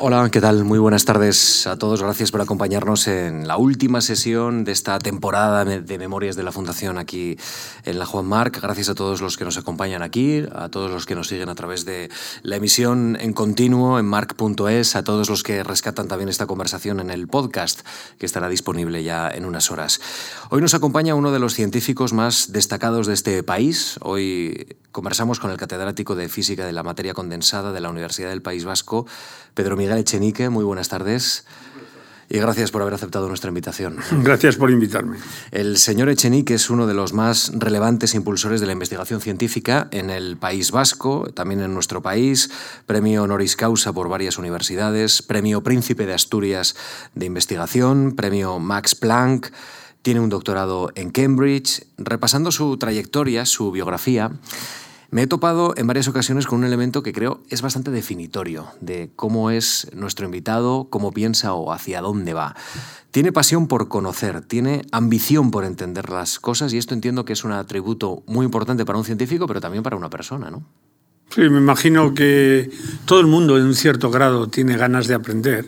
Hola, ¿qué tal? Muy buenas tardes a todos. Gracias por acompañarnos en la última sesión de esta temporada de Memorias de la Fundación aquí en la Juan Marc. Gracias a todos los que nos acompañan aquí, a todos los que nos siguen a través de la emisión en continuo en marc.es, a todos los que rescatan también esta conversación en el podcast que estará disponible ya en unas horas. Hoy nos acompaña uno de los científicos más destacados de este país. Hoy conversamos con el catedrático de Física de la Materia Condensada de la Universidad del País Vasco, Pedro Miguel Echenique. Muy buenas tardes. Y gracias por haber aceptado nuestra invitación. Gracias por invitarme. El señor Echenique es uno de los más relevantes impulsores de la investigación científica en el País Vasco, también en nuestro país, premio honoris causa por varias universidades, premio Príncipe de Asturias de Investigación, premio Max Planck, tiene un doctorado en Cambridge. Repasando su trayectoria, su biografía, me he topado en varias ocasiones con un elemento que creo es bastante definitorio de cómo es nuestro invitado, cómo piensa o hacia dónde va. Tiene pasión por conocer, tiene ambición por entender las cosas y esto entiendo que es un atributo muy importante para un científico, pero también para una persona, ¿no? Sí, me imagino que todo el mundo en un cierto grado tiene ganas de aprender.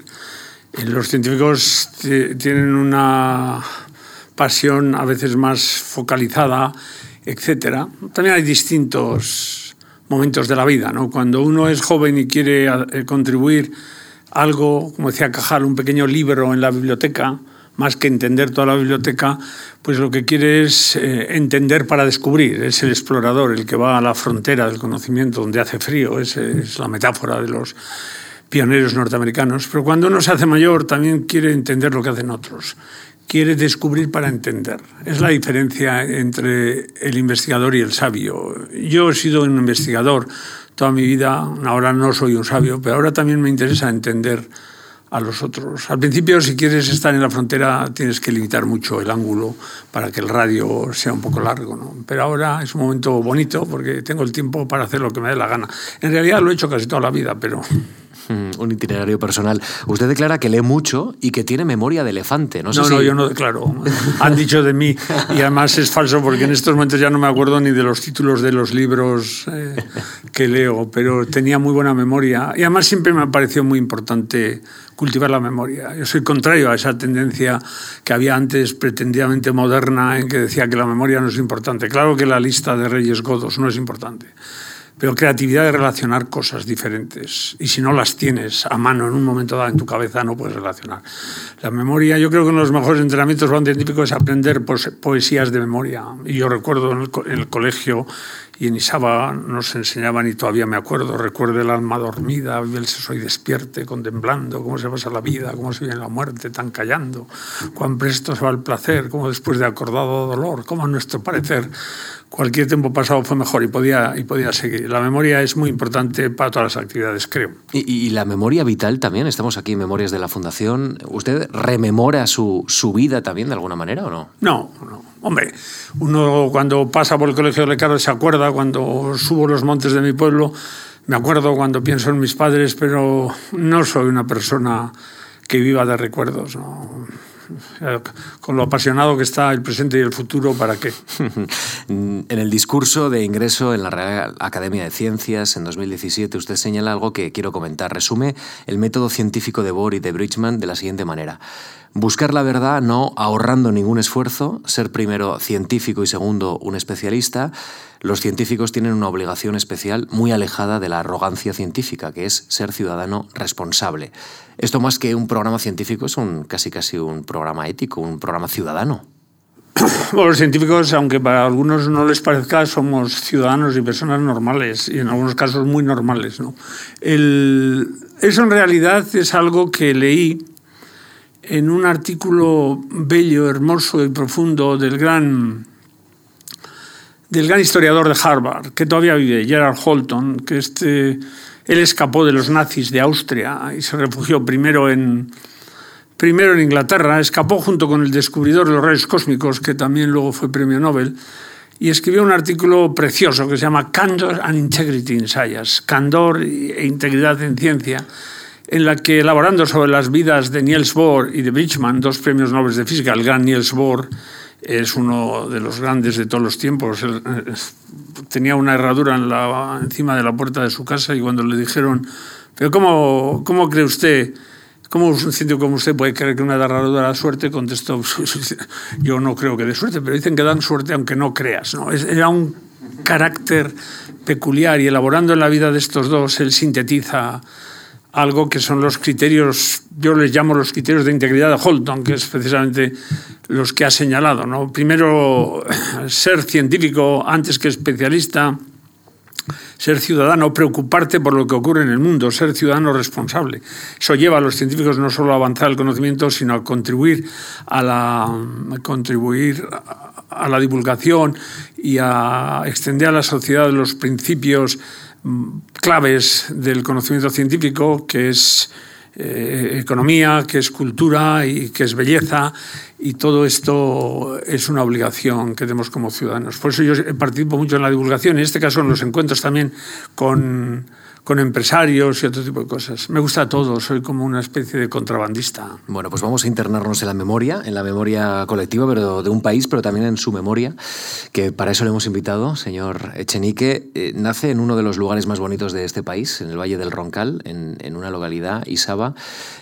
Los científicos tienen una pasión a veces más focalizada etcétera. También hay distintos momentos de la vida, ¿no? Cuando uno es joven y quiere eh, contribuir algo, como decía Cajal, un pequeño libro en la biblioteca, más que entender toda la biblioteca, pues lo que quiere es eh, entender para descubrir. Es el explorador, el que va a la frontera del conocimiento donde hace frío. Es, es la metáfora de los pioneros norteamericanos. Pero cuando uno se hace mayor, también quiere entender lo que hacen otros quiere descubrir para entender. Es la diferencia entre el investigador y el sabio. Yo he sido un investigador toda mi vida, ahora no soy un sabio, pero ahora también me interesa entender a los otros. Al principio, si quieres estar en la frontera, tienes que limitar mucho el ángulo para que el radio sea un poco largo. ¿no? Pero ahora es un momento bonito porque tengo el tiempo para hacer lo que me dé la gana. En realidad lo he hecho casi toda la vida, pero un itinerario personal. Usted declara que lee mucho y que tiene memoria de elefante. No, no, no, yo no declaro. Han dicho de mí y además es falso porque en estos momentos ya no me acuerdo ni de los títulos de los libros eh, que leo, pero tenía muy buena memoria y además siempre me ha parecido muy importante cultivar la memoria. Yo soy contrario a esa tendencia que había antes pretendidamente moderna en que decía que la memoria no es importante. Claro que la lista de reyes godos no es importante pero creatividad de relacionar cosas diferentes. Y si no las tienes a mano en un momento dado en tu cabeza, no puedes relacionar. La memoria, yo creo que uno de los mejores entrenamientos científicos es aprender poesías de memoria. Y yo recuerdo en el, colegio y en Isaba nos enseñaban, y todavía me acuerdo, recuerdo el alma dormida, el soy despierte, contemplando cómo se pasa la vida, cómo se viene la muerte, tan callando, cuán presto se va el placer, cómo después de acordado dolor, cómo a nuestro parecer cualquier tiempo pasado fue mejor y podía, y podía seguir. La memoria es muy importante para todas las actividades, creo. ¿Y, la memoria vital también? Estamos aquí en Memorias de la Fundación. ¿Usted rememora su, su vida también de alguna manera o no? No, no. Hombre, uno cuando pasa por el Colegio de Lecardo se acuerda, cuando subo los montes de mi pueblo, me acuerdo cuando pienso en mis padres, pero no soy una persona que viva de recuerdos. ¿no? con lo apasionado que está el presente y el futuro, ¿para qué? en el discurso de ingreso en la Real Academia de Ciencias en 2017, usted señala algo que quiero comentar. Resume el método científico de Bohr y de Bridgman de la siguiente manera. Buscar la verdad no ahorrando ningún esfuerzo, ser primero científico y segundo un especialista. Los científicos tienen una obligación especial muy alejada de la arrogancia científica, que es ser ciudadano responsable. Esto más que un programa científico es un, casi casi un programa ético, un programa ciudadano. Los científicos, aunque para algunos no les parezca, somos ciudadanos y personas normales, y en algunos casos muy normales. ¿no? eso en realidad es algo que leí en un artículo bello, hermoso y profundo del gran, del gran historiador de Harvard, que todavía vive, Gerald Holton, que este, él escapó de los nazis de Austria y se refugió primero en, primero en Inglaterra, escapó junto con el descubridor de los rayos cósmicos, que también luego fue premio Nobel, y escribió un artículo precioso que se llama Candor and Integrity in Science, Candor e Integridad en Ciencia, en la que elaborando sobre las vidas de Niels Bohr y de Bridgman, dos premios Nobel de Física, el gran Niels Bohr es uno de los grandes de todos los tiempos. tenía una herradura en la, encima de la puerta de su casa y cuando le dijeron Pero ¿cómo, cómo cree usted? ¿Cómo un científico como usted puede creer que una derramadura da suerte? Contestó, yo no creo que dé suerte, pero dicen que dan suerte aunque no creas. ¿no? Era un carácter peculiar y elaborando en la vida de estos dos, él sintetiza algo que son los criterios, yo les llamo los criterios de integridad de Holton, que es precisamente los que ha señalado. ¿no? Primero, ser científico antes que especialista, ser ciudadano, preocuparte por lo que ocurre en el mundo, ser ciudadano responsable. Eso lleva a los científicos no solo a avanzar el conocimiento, sino a contribuir a la, a contribuir a la divulgación y a extender a la sociedad los principios claves del conocimiento científico, que es eh, economía, que es cultura y que es belleza, y todo esto es una obligación que tenemos como ciudadanos. Por eso yo participo mucho en la divulgación, en este caso en los encuentros también con con empresarios y otro tipo de cosas. Me gusta todo, soy como una especie de contrabandista. Bueno, pues vamos a internarnos en la memoria, en la memoria colectiva pero de un país, pero también en su memoria, que para eso le hemos invitado, señor Echenique. Eh, nace en uno de los lugares más bonitos de este país, en el Valle del Roncal, en, en una localidad, Isaba,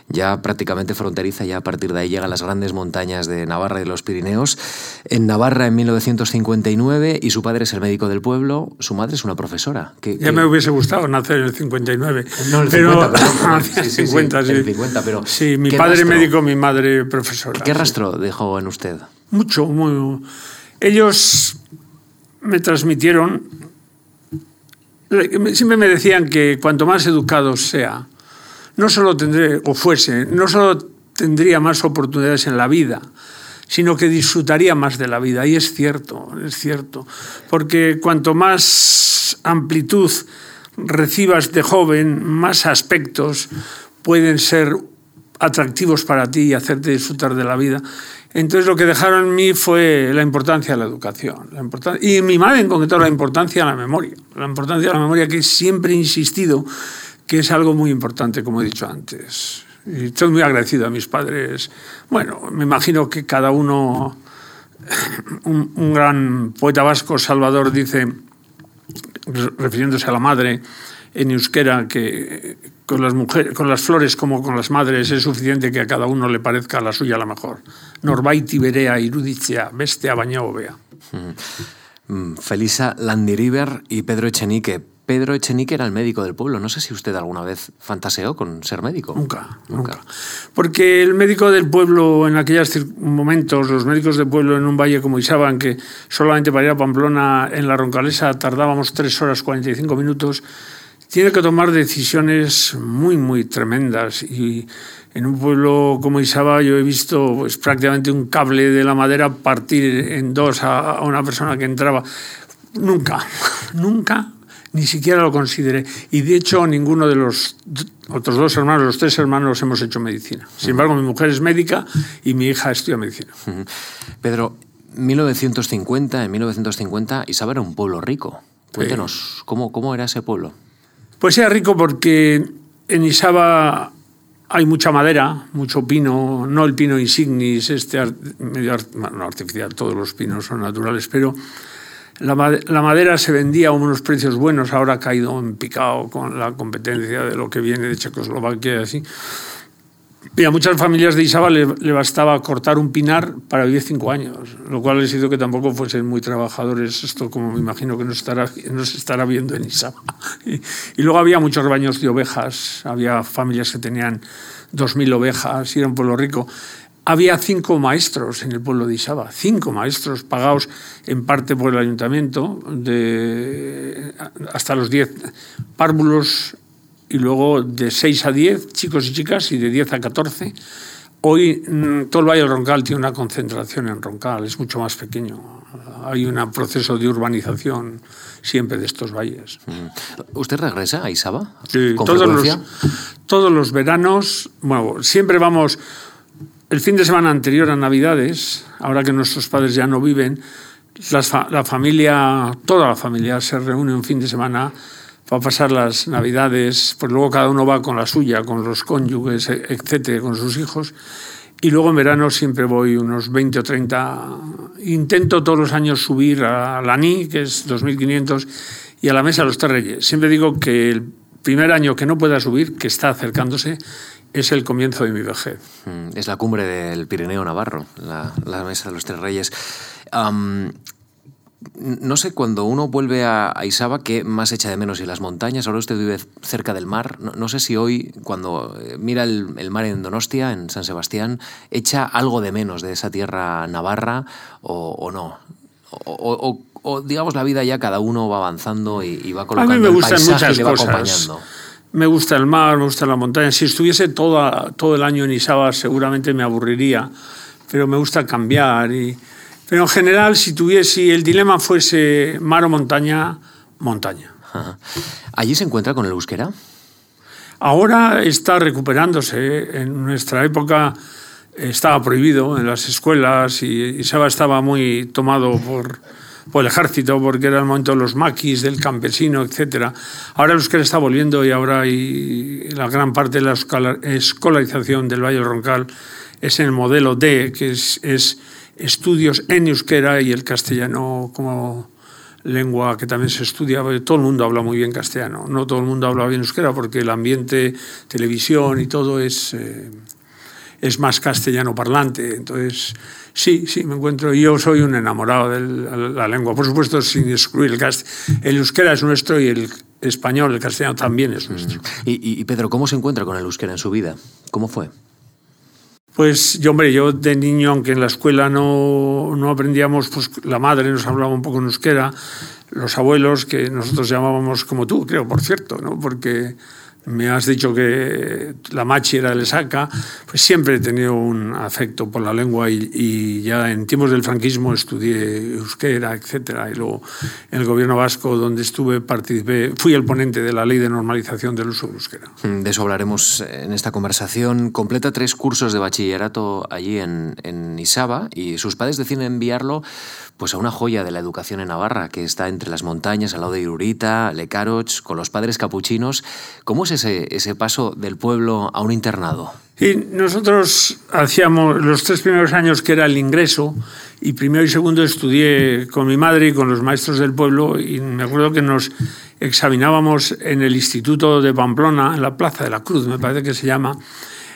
ya prácticamente fronteriza, ya a partir de ahí llegan las grandes montañas de Navarra y de los Pirineos. En Navarra en 1959 y su padre es el médico del pueblo, su madre es una profesora. Que, ya me hubiese gustado nacer en el 59. No, el 50, pero, sí, 50, sí, 50, pero sí, mi padre médico, mi madre profesora. ¿Qué rastro dejó en usted? Mucho, muy. Ellos me transmitieron, siempre me decían que cuanto más educado sea, no solo tendré, o fuese, no solo tendría más oportunidades en la vida, sino que disfrutaría más de la vida. Y es cierto, es cierto. Porque cuanto más amplitud recibas de joven, más aspectos pueden ser atractivos para ti y hacerte disfrutar de la vida. Entonces lo que dejaron en mí fue la importancia de la educación. La importancia, y mi madre en concreto la importancia de la memoria. La importancia de la memoria que siempre he insistido que es algo muy importante, como he dicho antes. Y estoy muy agradecido a mis padres. Bueno, me imagino que cada uno, un, un gran poeta vasco, Salvador, dice, refiriéndose a la madre, en euskera que con las, mujeres, con las flores como con las madres es suficiente que a cada uno le parezca la suya la mejor. Norbaiti berea iruditzea, bestea baina hobea. Mm, Felisa Landiriber y Pedro Echenique Pedro Echenique era el médico del pueblo. No sé si usted alguna vez fantaseó con ser médico. Nunca, nunca. Porque el médico del pueblo, en aquellos momentos, los médicos del pueblo en un valle como Isaban, que solamente para ir a Pamplona en la Roncalesa tardábamos tres horas 45 minutos, tiene que tomar decisiones muy, muy tremendas. Y en un pueblo como Isaba yo he visto pues, prácticamente un cable de la madera partir en dos a una persona que entraba. Nunca, nunca ni siquiera lo consideré. Y de hecho, ninguno de los otros dos hermanos, los tres hermanos, hemos hecho medicina. Sin embargo, mi mujer es médica y mi hija estudia medicina. Pedro, 1950, en 1950, Isaba era un pueblo rico. Cuéntenos, ¿cómo, ¿cómo era ese pueblo? Pues era rico porque en Isaba hay mucha madera, mucho pino, no el pino insignis, este medio no, artificial, todos los pinos son naturales, pero la, madera se vendía a unos precios buenos, ahora ha caído en picado con la competencia de lo que viene de Checoslovaquia y así. Y a muchas familias de Isaba le, bastaba cortar un pinar para vivir cinco años, lo cual les hizo que tampoco fuesen muy trabajadores. Esto, como me imagino que no, estará, no se estará viendo en Isaba. Y, y luego había muchos rebaños de ovejas, había familias que tenían dos mil ovejas y era un pueblo rico había cinco maestros en el pueblo de Isaba, cinco maestros pagados en parte por el ayuntamiento, de, hasta los diez párvulos y luego de seis a diez chicos y chicas y de diez a catorce. Hoy mm, todo el Valle del Roncal tiene una concentración en Roncal, es mucho más pequeño. Hay un proceso de urbanización siempre de estos valles. Mm. ¿Usted regresa a Isaba? Sí, todos los, todos los veranos, bueno, siempre vamos el fin de semana anterior a Navidades, ahora que nuestros padres ya no viven, la familia, toda la familia se reúne un fin de semana para pasar las Navidades, pues luego cada uno va con la suya, con los cónyuges, etcétera, con sus hijos. Y luego en verano siempre voy unos 20 o 30. Intento todos los años subir a la NI, que es 2.500, y a la Mesa de los Tres. Siempre digo que el primer año que no pueda subir, que está acercándose, es el comienzo de mi vejez. Mm, es la cumbre del Pirineo Navarro, la, Mesa de los Tres Reyes. no sé, cuando uno vuelve a, Isaba, ¿qué más echa de menos? ¿Y las montañas? Ahora usted vive cerca del mar. No, sé si hoy, cuando eh, mira el, mar en Donostia, en San Sebastián, echa algo de menos de esa tierra navarra o, no. O, digamos, la vida ya cada uno va avanzando y, va colocando a mí me gustan muchas cosas. Me gusta el mar, me gusta la montaña. Si estuviese toda, todo el año en Isaba seguramente me aburriría, pero me gusta cambiar. Y, pero en general, si, tuviese, el dilema fuese mar o montaña, montaña. ¿Allí se encuentra con el euskera? Ahora está recuperándose. En nuestra época estaba prohibido en las escuelas y Isaba estaba muy tomado por por el ejército, porque era el momento de los maquis, del campesino, etc. Ahora el euskera está volviendo y ahora hay la gran parte de la escolarización del Valle del Roncal es en el modelo D, que es, es estudios en euskera y el castellano como lengua que también se estudia, todo el mundo habla muy bien castellano, no todo el mundo habla bien euskera porque el ambiente, televisión y todo es, eh, es más castellano parlante, entonces Sí, sí, me encuentro. Yo soy un enamorado de la lengua, por supuesto, sin excluir el castellano. El euskera es nuestro y el español, el castellano también es nuestro. Mm. Y, Pedro, ¿cómo se encuentra con el euskera en su vida? ¿Cómo fue? Pues yo, hombre, yo de niño, aunque en la escuela no, no aprendíamos, pues la madre nos hablaba un poco en euskera, los abuelos, que nosotros llamábamos como tú, creo, por cierto, ¿no? Porque me has dicho que la machi era el saca, pues siempre he tenido un afecto por la lengua y, ya en tiempos del franquismo estudié euskera, etcétera, y luego en el gobierno vasco donde estuve participé, fui el ponente de la ley de normalización del uso del euskera. Mm, de eso hablaremos en esta conversación. Completa tres cursos de bachillerato allí en, en Isaba y sus padres deciden enviarlo pues a una joya de la educación en Navarra, que está entre las montañas, al lado de Irurita, Lecaroch, con los padres capuchinos. ¿Cómo es ese, ese paso del pueblo a un internado? Y nosotros hacíamos los tres primeros años que era el ingreso, y primero y segundo estudié con mi madre y con los maestros del pueblo, y me acuerdo que nos examinábamos en el Instituto de Pamplona, en la Plaza de la Cruz, me parece que se llama,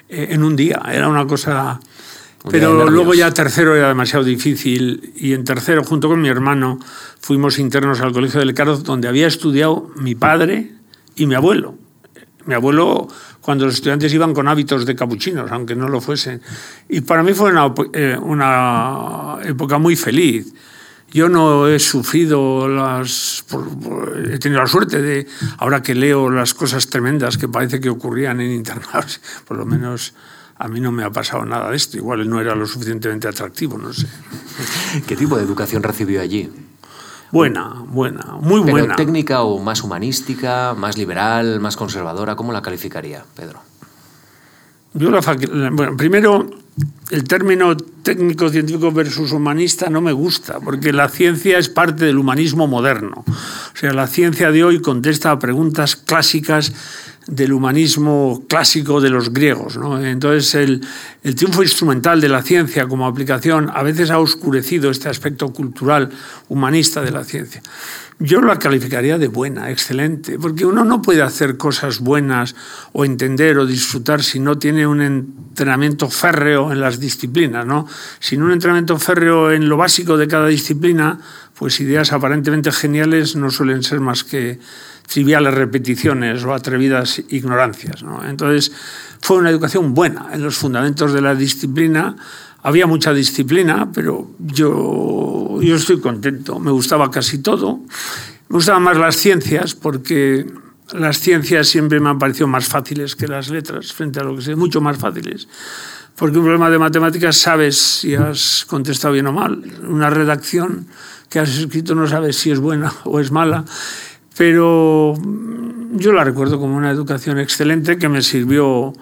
eh, en un día. Era una cosa pero luego ya tercero era demasiado difícil y en tercero, junto con mi hermano, fuimos internos al Colegio del Caroz, donde había estudiado mi padre y mi abuelo. Mi abuelo, cuando los estudiantes iban con hábitos de capuchinos, aunque no lo fuesen. Y para mí fue una, eh, una época muy feliz. Yo no he sufrido las... he tenido la suerte de, ahora que leo las cosas tremendas que parece que ocurrían en internados, por lo menos a mí no me ha pasado nada de esto. Igual no era lo suficientemente atractivo, no sé. ¿Qué tipo de educación recibió allí? Buena, buena, muy buena. ¿Técnica o más humanística, más liberal, más conservadora? ¿Cómo la calificaría, Pedro? Yo la, bueno, primero, el término técnico-científico versus humanista no me gusta, porque la ciencia es parte del humanismo moderno. O sea, la ciencia de hoy contesta a preguntas clásicas del humanismo clásico de los griegos. Entonces, el, el, triunfo instrumental de la ciencia como aplicación a veces ha oscurecido este aspecto cultural humanista de la ciencia. Yo la calificaría de buena, excelente, porque uno no puede hacer cosas buenas o entender o disfrutar si no tiene un entrenamiento férreo en las disciplinas. ¿no? Sin un entrenamiento férreo en lo básico de cada disciplina, pues ideas aparentemente geniales no suelen ser más que triviales repeticiones o atrevidas ignorancias. Entonces, fue una educación buena en los fundamentos de la disciplina. Había mucha disciplina, pero yo, yo estoy contento. Me gustaba casi todo. Me gustaban más las ciencias porque las ciencias siempre me han parecido más fáciles que las letras, frente a lo que sé, mucho más fáciles. Porque un problema de matemáticas sabes si has contestado bien o mal. Una redacción que has escrito no sabes si es buena o es mala pero yo la recuerdo como una educación excelente que me sirvió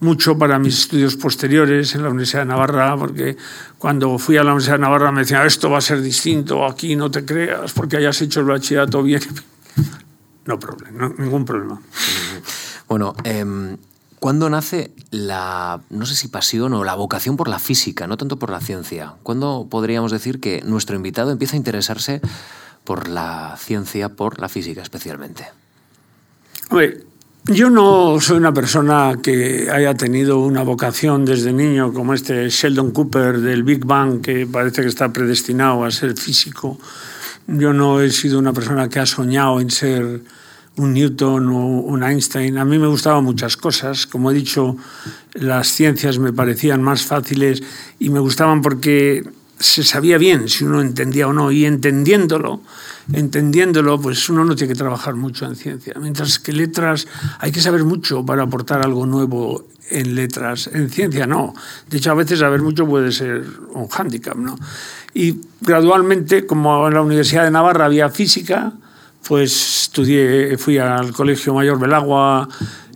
mucho para mis estudios posteriores en la Universidad de Navarra, porque cuando fui a la Universidad de Navarra me decían, esto va a ser distinto, aquí no te creas, porque hayas hecho el bachillerato bien. No problema, ningún problema. Bueno, eh, ¿cuándo nace la, no sé si pasión o la vocación por la física, no tanto por la ciencia? ¿Cuándo podríamos decir que nuestro invitado empieza a interesarse por la ciencia, por la física especialmente? Yo no soy una persona que haya tenido una vocación desde niño como este Sheldon Cooper del Big Bang, que parece que está predestinado a ser físico. Yo no he sido una persona que ha soñado en ser un Newton o un Einstein. A mí me gustaban muchas cosas. Como he dicho, las ciencias me parecían más fáciles y me gustaban porque se sabía bien si uno entendía o no. Y entendiéndolo, entendiéndolo, pues uno no tiene que trabajar mucho en ciencia. Mientras que letras hay que saber mucho para aportar algo nuevo en letras. En ciencia no. De hecho, a veces saber mucho puede ser un hándicap, ¿no? Y gradualmente, como en la Universidad de Navarra había física, pues estudié, fui al Colegio Mayor Belagua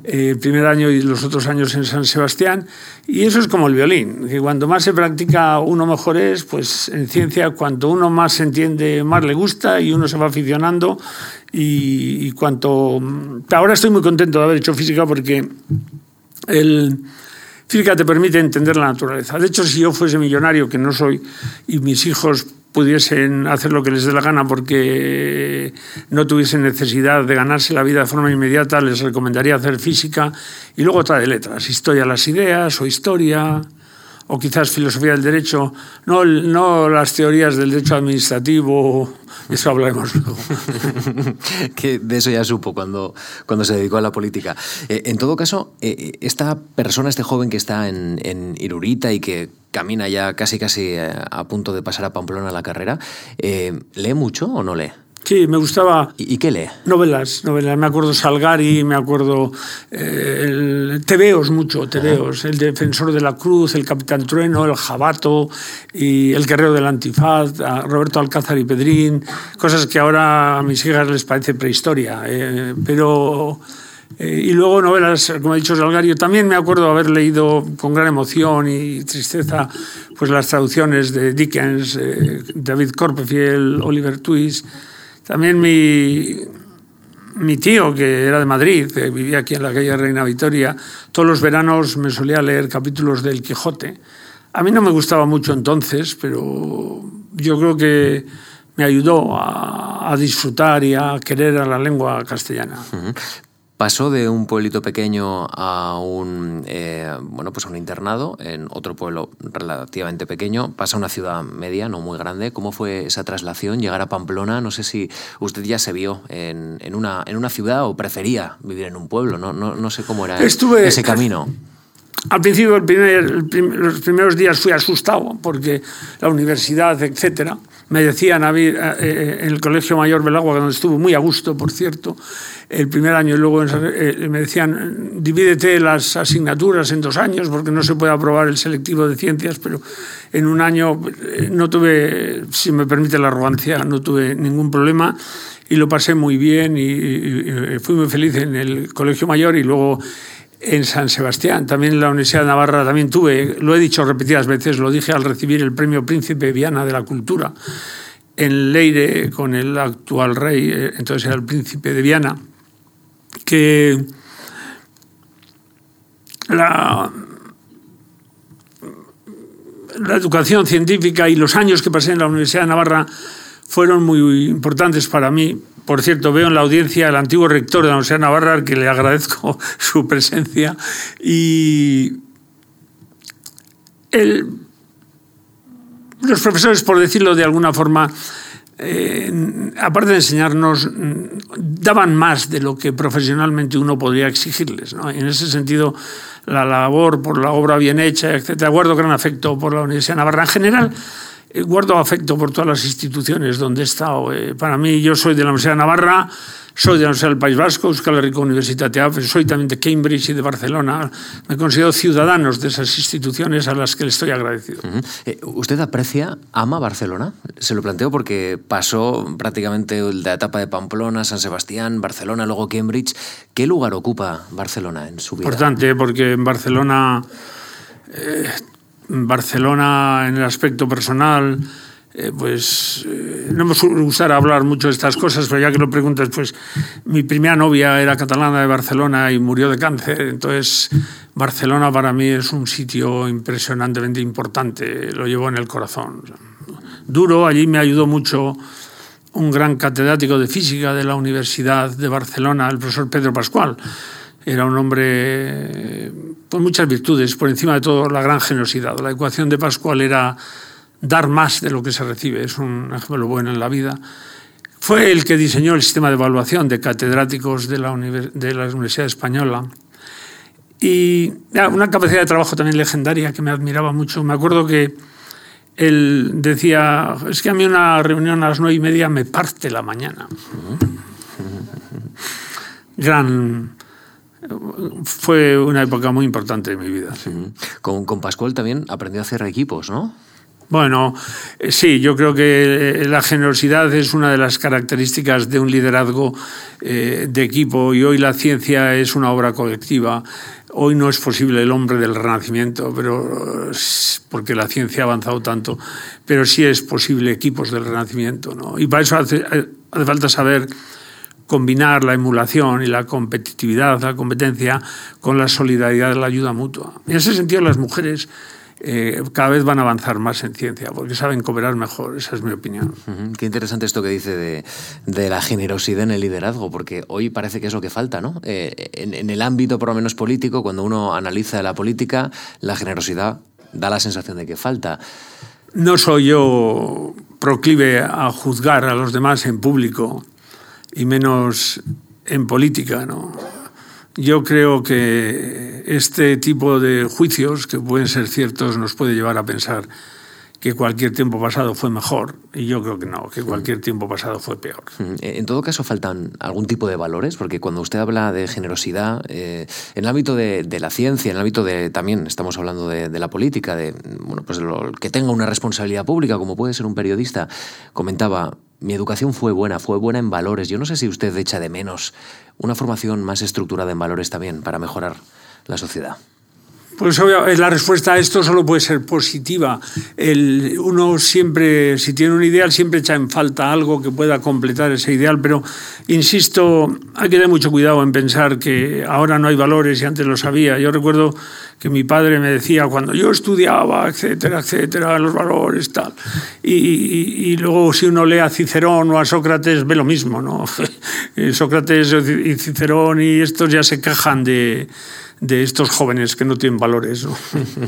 el eh, primer año y los otros años en San Sebastián. Y eso es como el violín, que cuanto más se practica uno mejor es, pues en ciencia cuanto uno más se entiende, más le gusta y uno se va aficionando. Y, y cuanto... Ahora estoy muy contento de haber hecho física porque el... Física te permite entender la naturaleza. De hecho, si yo fuese millonario, que no soy, y mis hijos pudiesen hacer lo que les dé la gana porque no tuviesen necesidad de ganarse la vida de forma inmediata, les recomendaría hacer física y luego otra de letras, historia las ideas o historia o quizás filosofía del derecho, no, no las teorías del derecho administrativo, eso hablaremos luego. que de eso ya supo cuando, cuando se dedicó a la política. Eh, en todo caso, eh, esta persona, este joven que está en, en Irurita y que camina ya casi casi eh, a punto de pasar a Pamplona la carrera, ¿lee mucho o no lee? Sí, me gustaba. ¿Y, qué lee? Novelas, novelas. Me acuerdo Salgari, me acuerdo eh, el, tebeos mucho, tebeos. El Defensor de la Cruz, el Capitán Trueno, el Jabato y el Guerrero del Antifaz, Roberto Alcázar y Pedrín, cosas que ahora a mis hijas les parece prehistoria. Eh, pero. Eh, y luego novelas, como ha dicho Salgari, también me acuerdo haber leído con gran emoción y tristeza pues las traducciones de Dickens, David Copperfield, Oliver Twist. También mi, mi tío, que era de Madrid, que vivía aquí en la calle Reina Victoria, todos los veranos me solía leer capítulos del Quijote. A mí no me gustaba mucho entonces, pero yo creo que me ayudó a, disfrutar y a querer a la lengua castellana pasó de un pueblito pequeño a un, eh, bueno, pues a un internado en otro pueblo relativamente pequeño, pasa a una ciudad media, no muy grande. ¿Cómo fue esa traslación, llegar a Pamplona? No sé si usted ya se vio en, en una, en una ciudad o prefería vivir en un pueblo, no, no, no sé cómo era ese camino. Al principio, el primer, los primeros días fui asustado porque la universidad, etcétera, me decían eh, eh, en el Colegio Mayor Belagua, donde estuve muy a gusto, por cierto, el primer año, y luego eh, me decían, divídete las asignaturas en dos años, porque no se puede aprobar el selectivo de ciencias, pero en un año no tuve, si me permite la arrogancia, no tuve ningún problema y lo pasé muy bien y fui muy feliz en el Colegio Mayor y luego en San Sebastián, también en la Universidad de Navarra, también tuve, lo he dicho repetidas veces, lo dije al recibir el premio Príncipe Viana de la Cultura en Leire con el actual rey, eh, entonces era el Príncipe de Viana, que la, la educación científica y los años que pasé en la Universidad de Navarra fueron muy importantes para mí por cierto, veo en la audiencia al antiguo rector de la Universidad Navarra, al que le agradezco su presencia. Y los profesores, por decirlo de alguna forma, eh, aparte de enseñarnos, daban más de lo que profesionalmente uno podría exigirles. En ese sentido, la labor por la obra bien hecha, etc. Guardo gran afecto por la Universidad de Navarra en general guardo afecto por todas las instituciones donde he estado. Eh, para mí, yo soy de la Universidad de Navarra, soy de la Universidad del País Vasco, Euskal Herriko Universitatea, soy también de Cambridge y de Barcelona. Me considero ciudadanos de esas instituciones a las que le estoy agradecido. Eh, ¿Usted aprecia, ama Barcelona? Se lo planteo porque pasó prácticamente la etapa de Pamplona, San Sebastián, Barcelona, luego Cambridge. ¿Qué lugar ocupa Barcelona en su vida? Importante, porque en Barcelona Barcelona en el aspecto personal, eh, pues eh, no me suele gustar hablar mucho de estas cosas, pero ya que lo preguntas, pues mi primera novia era catalana de Barcelona y murió de cáncer, entonces Barcelona para mí es un sitio impresionantemente importante, lo llevo en el corazón. Duro, allí me ayudó mucho un gran catedrático de física de la Universidad de Barcelona, el profesor Pedro Pascual Era un hombre con muchas virtudes, por encima de todo la gran generosidad. La ecuación de Pascual era dar más de lo que se recibe, es un ejemplo bueno en la vida. Fue el que diseñó el sistema de evaluación de catedráticos de la, de la Universidad Española. Y una capacidad de trabajo también legendaria que me admiraba mucho. Me acuerdo que él decía, es que a mí una reunión a las nueve y media me parte la mañana. Gran... Fue una época muy importante de mi vida. Con, con Pascual también aprendió a hacer equipos, ¿no? Bueno, eh, sí, yo creo que eh, la generosidad es una de las características de un liderazgo eh, de equipo y hoy la ciencia es una obra colectiva. Hoy no es posible el hombre del renacimiento, pero porque la ciencia ha avanzado tanto, pero sí es posible equipos del renacimiento, ¿no? Y para eso hace, hace falta saber combinar la emulación y la competitividad, la competencia, con la solidaridad, la ayuda mutua. En ese sentido, las mujeres eh, cada vez van a avanzar más en ciencia, porque saben cooperar mejor, esa es mi opinión. Qué interesante esto que dice de, la generosidad en el liderazgo, porque hoy parece que es lo que falta, ¿no? Eh, en, el ámbito por lo menos político, cuando uno analiza la política, la generosidad da la sensación de que falta. No soy yo proclive a juzgar a los demás en público y menos en política, ¿no? Yo creo que este tipo de juicios, que pueden ser ciertos, nos puede llevar a pensar que cualquier tiempo pasado fue mejor. Y yo creo que no, que cualquier tiempo pasado fue peor. Mm, en todo caso, faltan algún tipo de valores, porque cuando usted habla de generosidad, eh, en el ámbito de, la ciencia, en el ámbito de también estamos hablando de, la política, de bueno, pues que tenga una responsabilidad pública, como puede ser un periodista, comentaba mi educación fue buena, fue buena en valores. Yo no sé si usted echa de menos una formación más estructurada en valores también para mejorar la sociedad. Pues obvio, la respuesta a esto solo puede ser positiva. El, uno siempre, si tiene un ideal, siempre echa en falta algo que pueda completar ese ideal, pero insisto, hay que tener mucho cuidado en pensar que ahora no hay valores y antes lo sabía. Yo recuerdo que mi padre me decía cuando yo estudiaba, etcétera, etcétera, los valores, tal. Y, y, luego si uno lee a Cicerón o a Sócrates, ve lo mismo, ¿no? Sócrates y Cicerón y estos ya se quejan de de estos jóvenes que no tienen valores.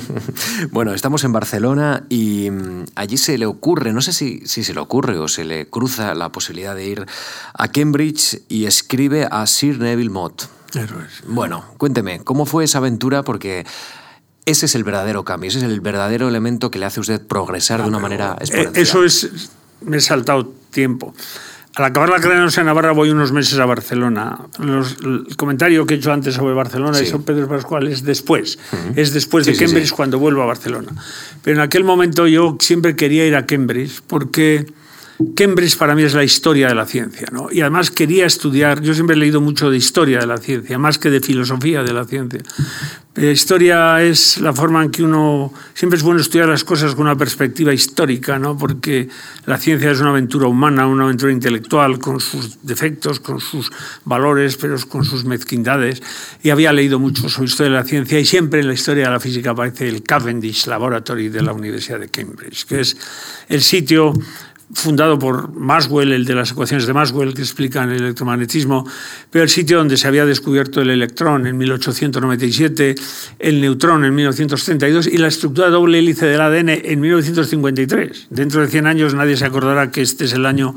bueno, estamos en Barcelona y mm, allí se le ocurre, no sé si, si, se le ocurre o se le cruza la posibilidad de ir a Cambridge y escribe a Sir Neville Mott. Bueno, cuénteme, ¿cómo fue esa aventura? Porque ese es el verdadero cambio, ese es el verdadero elemento que le hace a usted progresar de una manera eh, exponencial. Eso es, me he saltado tiempo. Al acabar la carrera en Navarra voy unos meses a Barcelona. el comentario que he hecho antes sobre Barcelona y sobre Pedro Pascual es después. Es después de Cambridge cuando vuelvo a Barcelona. Pero en aquel momento yo siempre quería ir a Cambridge porque Cambridge para mí es la historia de la ciencia, ¿no? Y además quería estudiar, yo siempre he leído mucho de historia de la ciencia, más que de filosofía de la ciencia. La historia es la forma en que uno, siempre es bueno estudiar las cosas con una perspectiva histórica, ¿no? Porque la ciencia es una aventura humana, una aventura intelectual, con sus defectos, con sus valores, pero con sus mezquindades. Y había leído mucho sobre historia de la ciencia y siempre en la historia de la física aparece el Cavendish Laboratory de la Universidad de Cambridge, que es el sitio fundado por Maxwell, el de las ecuaciones de Maxwell que explican el electromagnetismo, pero el sitio donde se había descubierto el electrón en 1897, el neutrón en 1932 y la estructura doble hélice del ADN en 1953. Dentro de 100 años nadie se acordará que este es el año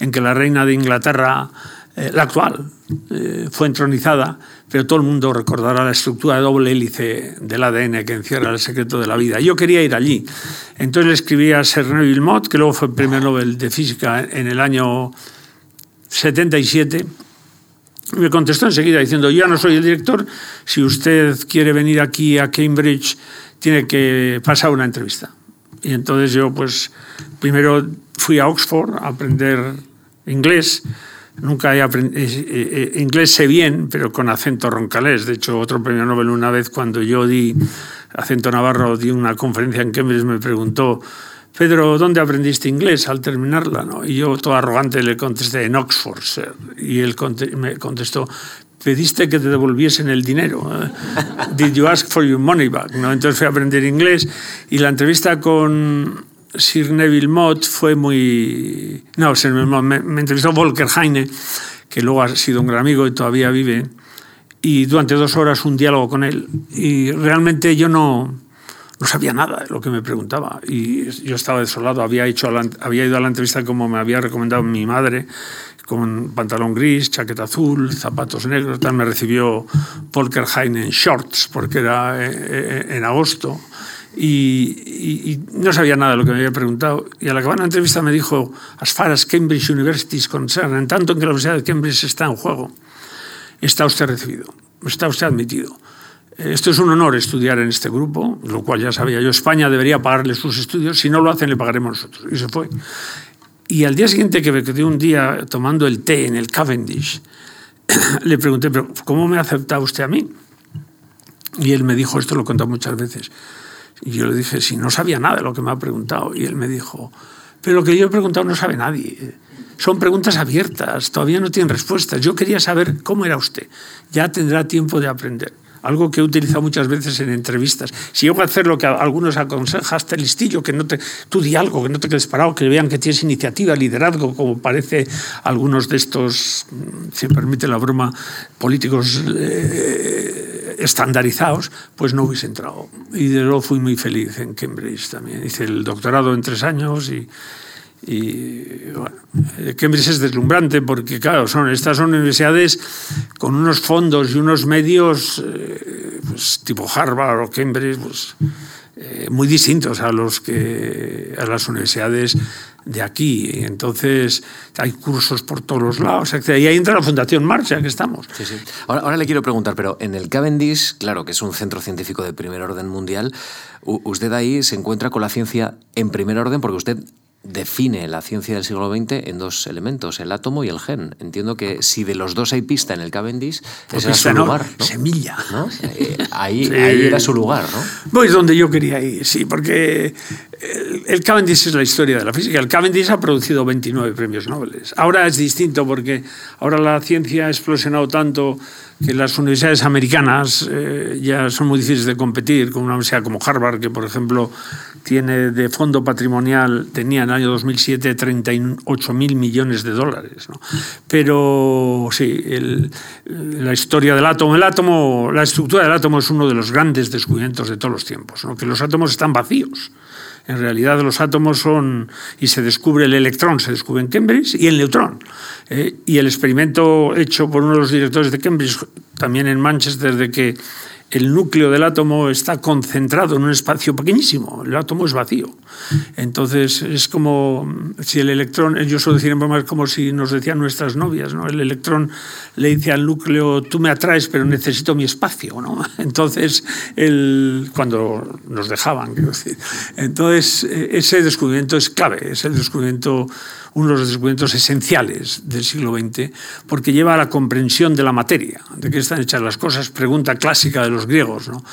en que la reina de Inglaterra, eh, la actual, eh, fue entronizada pero todo el mundo recordará la estructura de doble hélice del ADN que encierra el secreto de la vida. Yo quería ir allí. Entonces le escribí a Sir Neville que luego fue premio Nobel de Física en el año 77. Y me contestó enseguida diciendo, yo no soy el director, si usted quiere venir aquí a Cambridge, tiene que pasar una entrevista. Y entonces yo, pues, primero fui a Oxford a aprender inglés, Nunca he aprendido, eh, eh, inglés sé bien, pero con acento roncalés. De hecho, otro premio Nobel una vez cuando yo di acento navarro, di una conferencia en Cambridge, me preguntó, Pedro, ¿dónde aprendiste inglés al terminarla? ¿no? Y yo, todo arrogante, le contesté, en Oxford, sir. Y él me contestó, pediste que te devolviesen el dinero. ¿eh? Did you ask for your money back? ¿no? Entonces fui a aprender inglés y la entrevista con Sir Neville Mott fue muy... No, me, me entrevistó Volker Heine, que luego ha sido un gran amigo y todavía vive. y durante dos horas un diálogo con él. Y realmente yo no, no sabía nada de lo que me preguntaba. Y yo estaba desolado, había, hecho había ido a la entrevista como me había recomendado mi madre, con pantalón gris, chaqueta azul, zapatos negros. Tal. Me recibió Polkerheim en shorts, porque era eh, eh, en agosto. Y, no sabía nada de lo que me había preguntado. Y al acabar la entrevista me dijo, as far as Cambridge University is concerned, en tanto en que la Universidad de Cambridge está en juego, está usted recibido, está usted admitido. Esto es un honor estudiar en este grupo, lo cual ya sabía yo. España debería pagarle sus estudios. Si no lo hacen, le pagaremos nosotros. Y se fue. Y al día siguiente que me quedé un día tomando el té en el Cavendish, le pregunté, ¿pero cómo me ha aceptado usted a mí? Y él me dijo, esto lo he contado muchas veces. Y yo le dije, si no sabía nada de lo que me ha preguntado. Y él me dijo, pero lo que yo he preguntado no sabe nadie. Son preguntas abiertas, todavía no tienen respuestas. Yo quería saber cómo era usted. Ya tendrá tiempo de aprender algo que he utilizado muchas veces en entrevistas. Si llego a hacer lo que algunos aconsejan, hasta listillo, que no te, tú di algo, que no te quedes parado, que vean que tienes iniciativa, liderazgo, como parece algunos de estos, si me permite la broma, políticos eh, estandarizados, pues no hubiese entrado. Y de luego fui muy feliz en Cambridge también. Hice el doctorado en tres años y y bueno, Cambridge es deslumbrante porque, claro, son, estas son universidades con unos fondos y unos medios eh, pues, tipo Harvard o Cambridge, pues, eh, muy distintos a los que a las universidades de aquí. Entonces, hay cursos por todos los lados, Y ahí entra la Fundación Marcha, que estamos. Ahora, ahora, le quiero preguntar, pero en el Cavendish, claro, que es un centro científico de primer orden mundial, usted ahí se encuentra con la ciencia en primer orden porque usted define la ciencia del siglo XX en dos elementos, el átomo y el gen. Entiendo que si de los dos hay pista en el Cavendish, pues ese era su lugar. Semilla. Eh, ahí, era su lugar, ¿no? Pues donde yo quería ir, sí, porque el, Cavendish es la historia de la física. El Cavendish ha producido 29 premios Nobel. Ahora es distinto porque ahora la ciencia ha explosionado tanto que las universidades americanas eh, ya son muy difíciles de competir con una universidad como Harvard, que por ejemplo tiene de fondo patrimonial, tenía en el año 2007 38 mil millones de dólares. Pero sí, la historia del átomo, el átomo, la estructura del átomo es uno de los grandes descubrimientos de todos los tiempos, que los átomos están vacíos. En realidad los átomos son, y se descubre el electrón, se descubre en Cambridge, y el neutrón. ¿eh? y el experimento hecho por uno de los directores de Cambridge, también en Manchester, de que el núcleo del átomo está concentrado en un espacio pequeñísimo, el átomo es vacío. Entonces es como si el electrón, yo suelo decir en broma, es como si nos decían nuestras novias, ¿no? el electrón le dice al núcleo, tú me atraes, pero necesito mi espacio. ¿no? Entonces, cuando nos dejaban, quiero decir. Entonces, ese descubrimiento es clave, es el descubrimiento uno de los descubrimientos esenciales del siglo XX, porque lleva a la comprensión de la materia, de qué están hechas las cosas, pregunta clásica de los griegos. ¿no?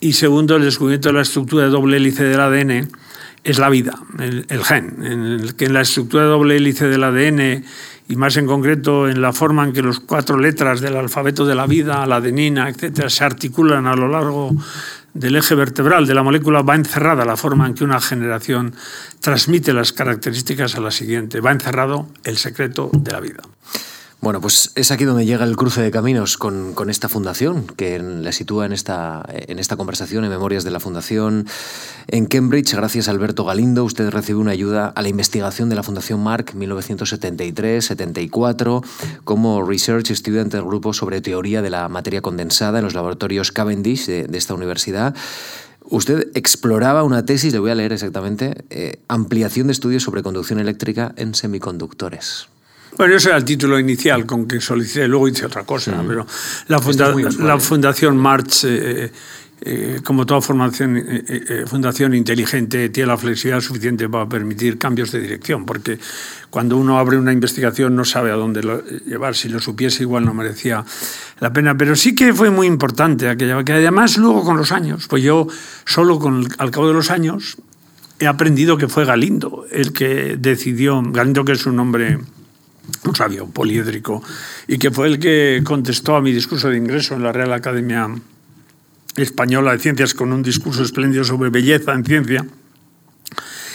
Y segundo, el descubrimiento de la estructura de doble hélice del ADN es la vida, el, gen, en que en la estructura de doble hélice del ADN y más en concreto en la forma en que las cuatro letras del alfabeto de la vida, la adenina, etcétera, se articulan a lo largo del eje vertebral de la molécula va encerrada la forma en que una generación transmite las características a la siguiente. Va encerrado el secreto de la vida. Bueno, pues es aquí donde llega el cruce de caminos con, esta fundación, que la sitúa en esta, en esta conversación, en Memorias de la Fundación. En Cambridge, gracias a Alberto Galindo, usted recibe una ayuda a la investigación de la Fundación Mark 1973-74 como Research Student del Grupo sobre Teoría de la Materia Condensada en los laboratorios Cavendish de, esta universidad. Usted exploraba una tesis, le voy a leer exactamente, eh, ampliación de estudios sobre conducción eléctrica en semiconductores. Bueno, ese era el título inicial con que solicité, luego hice otra cosa, pero la, la Fundación March, eh, eh, como toda formación, eh, fundación inteligente, tiene la flexibilidad suficiente para permitir cambios de dirección, porque cuando uno abre una investigación no sabe a dónde llevar, si lo supiese igual no merecía la pena, pero sí que fue muy importante aquella, que además luego con los años, pues yo solo con, al cabo de los años he aprendido que fue Galindo el que decidió, Galindo que es un hombre un sabio poliédrico, y que fue el que contestó a mi discurso de ingreso en la Real Academia Española de Ciencias con un discurso espléndido sobre belleza en ciencia.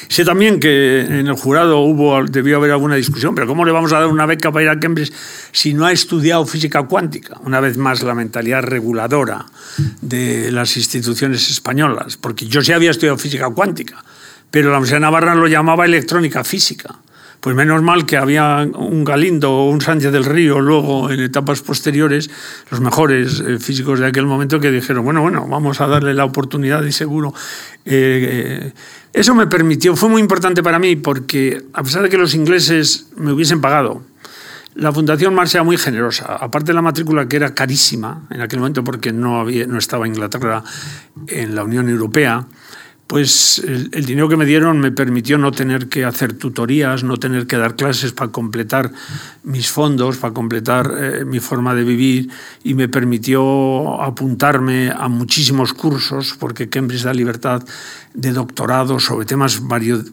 Sé también que en el jurado hubo, debió haber alguna discusión, pero ¿cómo le vamos a dar una beca para ir a Cambridge si no ha estudiado física cuántica? Una vez más, la mentalidad reguladora de las instituciones españolas, porque yo sí había estudiado física cuántica, pero la Universidad de Navarra lo llamaba electrónica física. Pues menos mal que había un Galindo o un Sánchez del Río luego en etapas posteriores, los mejores eh, físicos de aquel momento que dijeron, bueno, bueno, vamos a darle la oportunidad y seguro. Eh, eso me permitió, fue muy importante para mí porque a pesar de que los ingleses me hubiesen pagado, la Fundación Mars era muy generosa. Aparte de la matrícula que era carísima en aquel momento porque no, había, no estaba Inglaterra en la Unión Europea, pues el, dinero que me dieron me permitió no tener que hacer tutorías, no tener que dar clases para completar mis fondos, para completar eh, mi forma de vivir y me permitió apuntarme a muchísimos cursos, porque Cambridge da libertad de doctorado sobre temas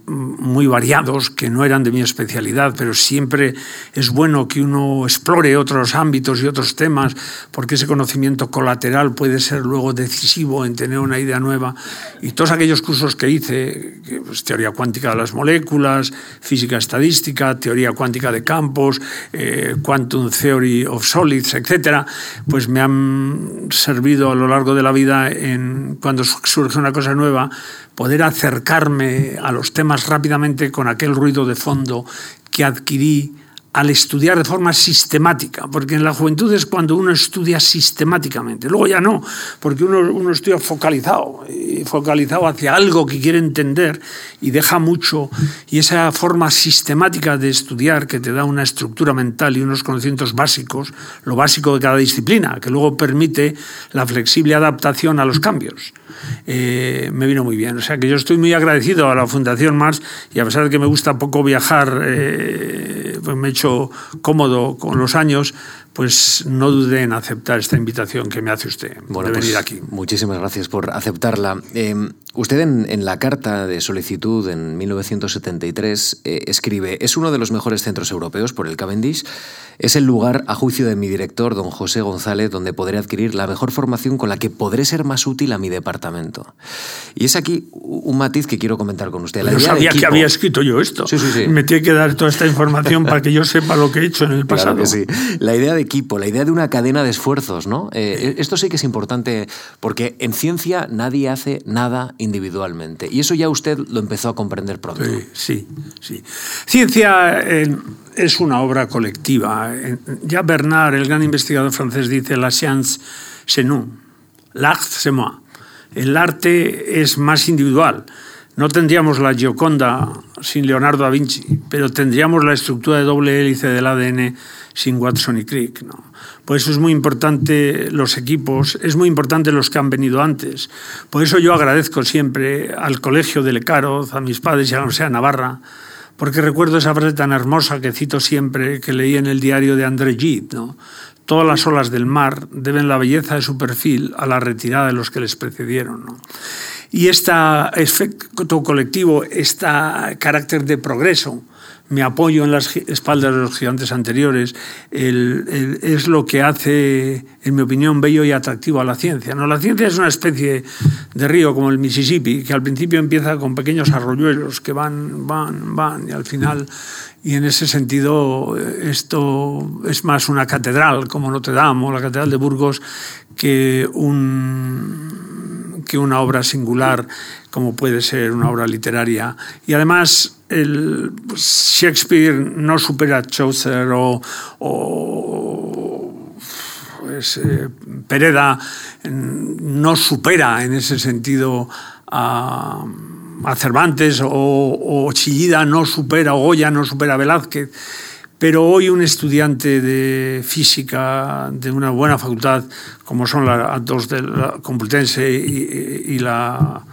muy variados que no eran de mi especialidad, pero siempre es bueno que uno explore otros ámbitos y otros temas, porque ese conocimiento colateral puede ser luego decisivo en tener una idea nueva. Y todos aquellos cursos que hice, pues, teoría cuántica de las moléculas, física estadística, teoría cuántica de campos, eh, quantum theory of solids, etcétera, pues me han servido a lo largo de la vida en cuando surge una cosa nueva poder acercarme a los temas rápidamente con aquel ruido de fondo que adquirí al estudiar de forma sistemática, porque en la juventud es cuando uno estudia sistemáticamente, luego ya no, porque uno, uno estudia focalizado, focalizado hacia algo que quiere entender y deja mucho, y esa forma sistemática de estudiar que te da una estructura mental y unos conocimientos básicos, lo básico de cada disciplina, que luego permite la flexible adaptación a los cambios. Eh, me vino muy bien. O sea que yo estoy muy agradecido a la Fundación Mars y a pesar de que me gusta poco viajar, eh, pues me he hecho cómodo con los años, pues no dude en aceptar esta invitación que me hace usted de venir pues aquí. Muchísimas gracias por aceptarla. Eh, usted en, la carta de solicitud en 1973 escribe, es uno de los mejores centros europeos por el Cavendish, es el lugar, a juicio de mi director, don José González, donde podré adquirir la mejor formación con la que podré ser más útil a mi departamento. Y es aquí un matiz que quiero comentar con usted. La yo sabía que había escrito yo esto. Sí, sí, sí. Me tiene que dar toda esta información para que yo sepa lo que he hecho en el pasado. Claro sí. La idea de equipo, la idea de una cadena de esfuerzos, ¿no? Eh, esto sí que es importante porque en ciencia nadie hace nada individualmente. Y eso ya usted lo empezó a comprender pronto. Sí, sí. Ciencia eh, es una obra colectiva. Ya Bernard, el gran investigador francés, dice la science c'est nous, l'art c'est moi. El arte es más individual. No tendríamos la Gioconda sin Leonardo da Vinci, pero tendríamos la estructura de doble hélice del ADN sin Watson y Crick. ¿no? Por eso es muy importante los equipos, es muy importante los que han venido antes. Por eso yo agradezco siempre al Colegio de Lecaroz, a mis padres y a de Navarra, porque recuerdo esa frase tan hermosa que cito siempre, que leí en el diario de André Gide, ¿no? Todas las olas del mar deben la belleza de su perfil a la retirada de los que les precedieron. Y este efecto colectivo, este carácter de progreso, mi apoyo en las espaldas de los gigantes anteriores, es lo que hace, en mi opinión, bello y atractivo a la ciencia. ¿no? La ciencia es una especie de río como el Mississippi, que al principio empieza con pequeños arroyuelos que van, van, van, y al final, y en ese sentido, esto es más una catedral como Notre Dame o la Catedral de Burgos que un que una obra singular como puede ser una obra literaria. Y además Shakespeare no supera a Chaucer o, pues, eh, Pereda no supera en ese sentido a, Cervantes o, o, Chillida no supera, o Goya no supera a Velázquez. Pero hoy un estudiante de física de una buena facultad, como son las dos de la Complutense y la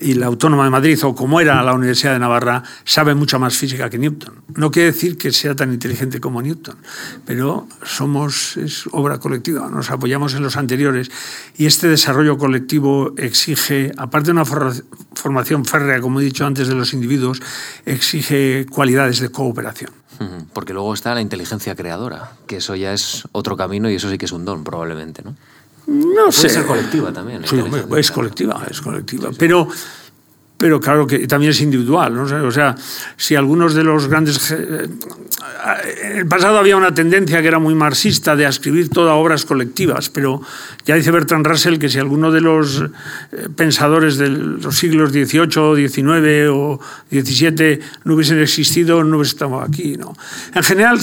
y la Autónoma de Madrid, o como era la Universidad de Navarra, sabe mucha más física que Newton. No quiere decir que sea tan inteligente como Newton, pero somos, es obra colectiva, nos apoyamos en los anteriores y este desarrollo colectivo exige, aparte de una formación férrea, como he dicho antes, de los individuos, exige cualidades de cooperación. Porque luego está la inteligencia creadora, que eso ya es otro camino y eso sí que es un don, probablemente, ¿no? No sé. Puede ser colectiva también. Sí, es colectiva, es colectiva. Pero pero claro que también es individual. ¿no? O sea, si algunos de los grandes... En el pasado había una tendencia que era muy marxista de escribir todas obras colectivas, pero ya dice Bertrand Russell que si alguno de los eh, pensadores de los siglos XVIII, XIX o XVII no hubiesen existido, no estado aquí. ¿no? En general,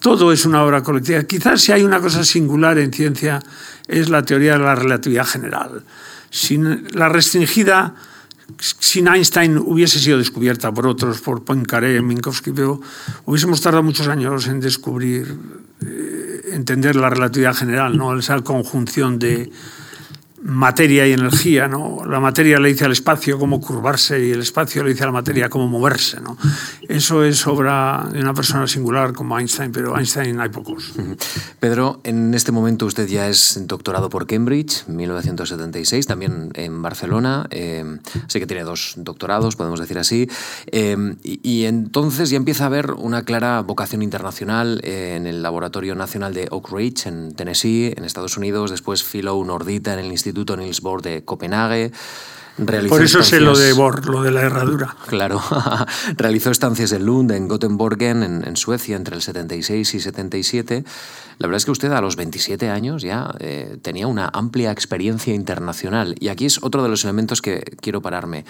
todo es una obra colectiva. Quizás si hay una cosa singular en ciencia es la teoría de la relatividad general. Sin la restringida sin Einstein hubiese sido descubierta por otros, por Poincaré, Minkowski, pero hubiésemos tardado muchos años en descubrir, eh, entender la relatividad general, ¿no? esa conjunción de, materia y energía, ¿no? La materia le dice al espacio cómo curvarse y el espacio le dice a la materia cómo moverse, ¿no? Eso es obra de una persona singular como Einstein, pero Einstein hay pocos. Pedro, en este momento usted ya es doctorado por Cambridge, 1976, también en Barcelona, eh, sé que tiene dos doctorados, podemos decir así, eh, y, entonces ya empieza a haber una clara vocación internacional en el Laboratorio Nacional de Oak Ridge, en Tennessee, en Estados Unidos, después Philo Nordita en el Instituto Instituto Niels Bohr de Copenhague. Por eso sé lo de Bohr, lo de la herradura. Claro. Realizó estancias en Lund, en Gothenburgen, en, Suecia, entre el 76 y 77. La verdad es que usted a los 27 años ya eh, tenía una amplia experiencia internacional. Y aquí es otro de los elementos que quiero pararme.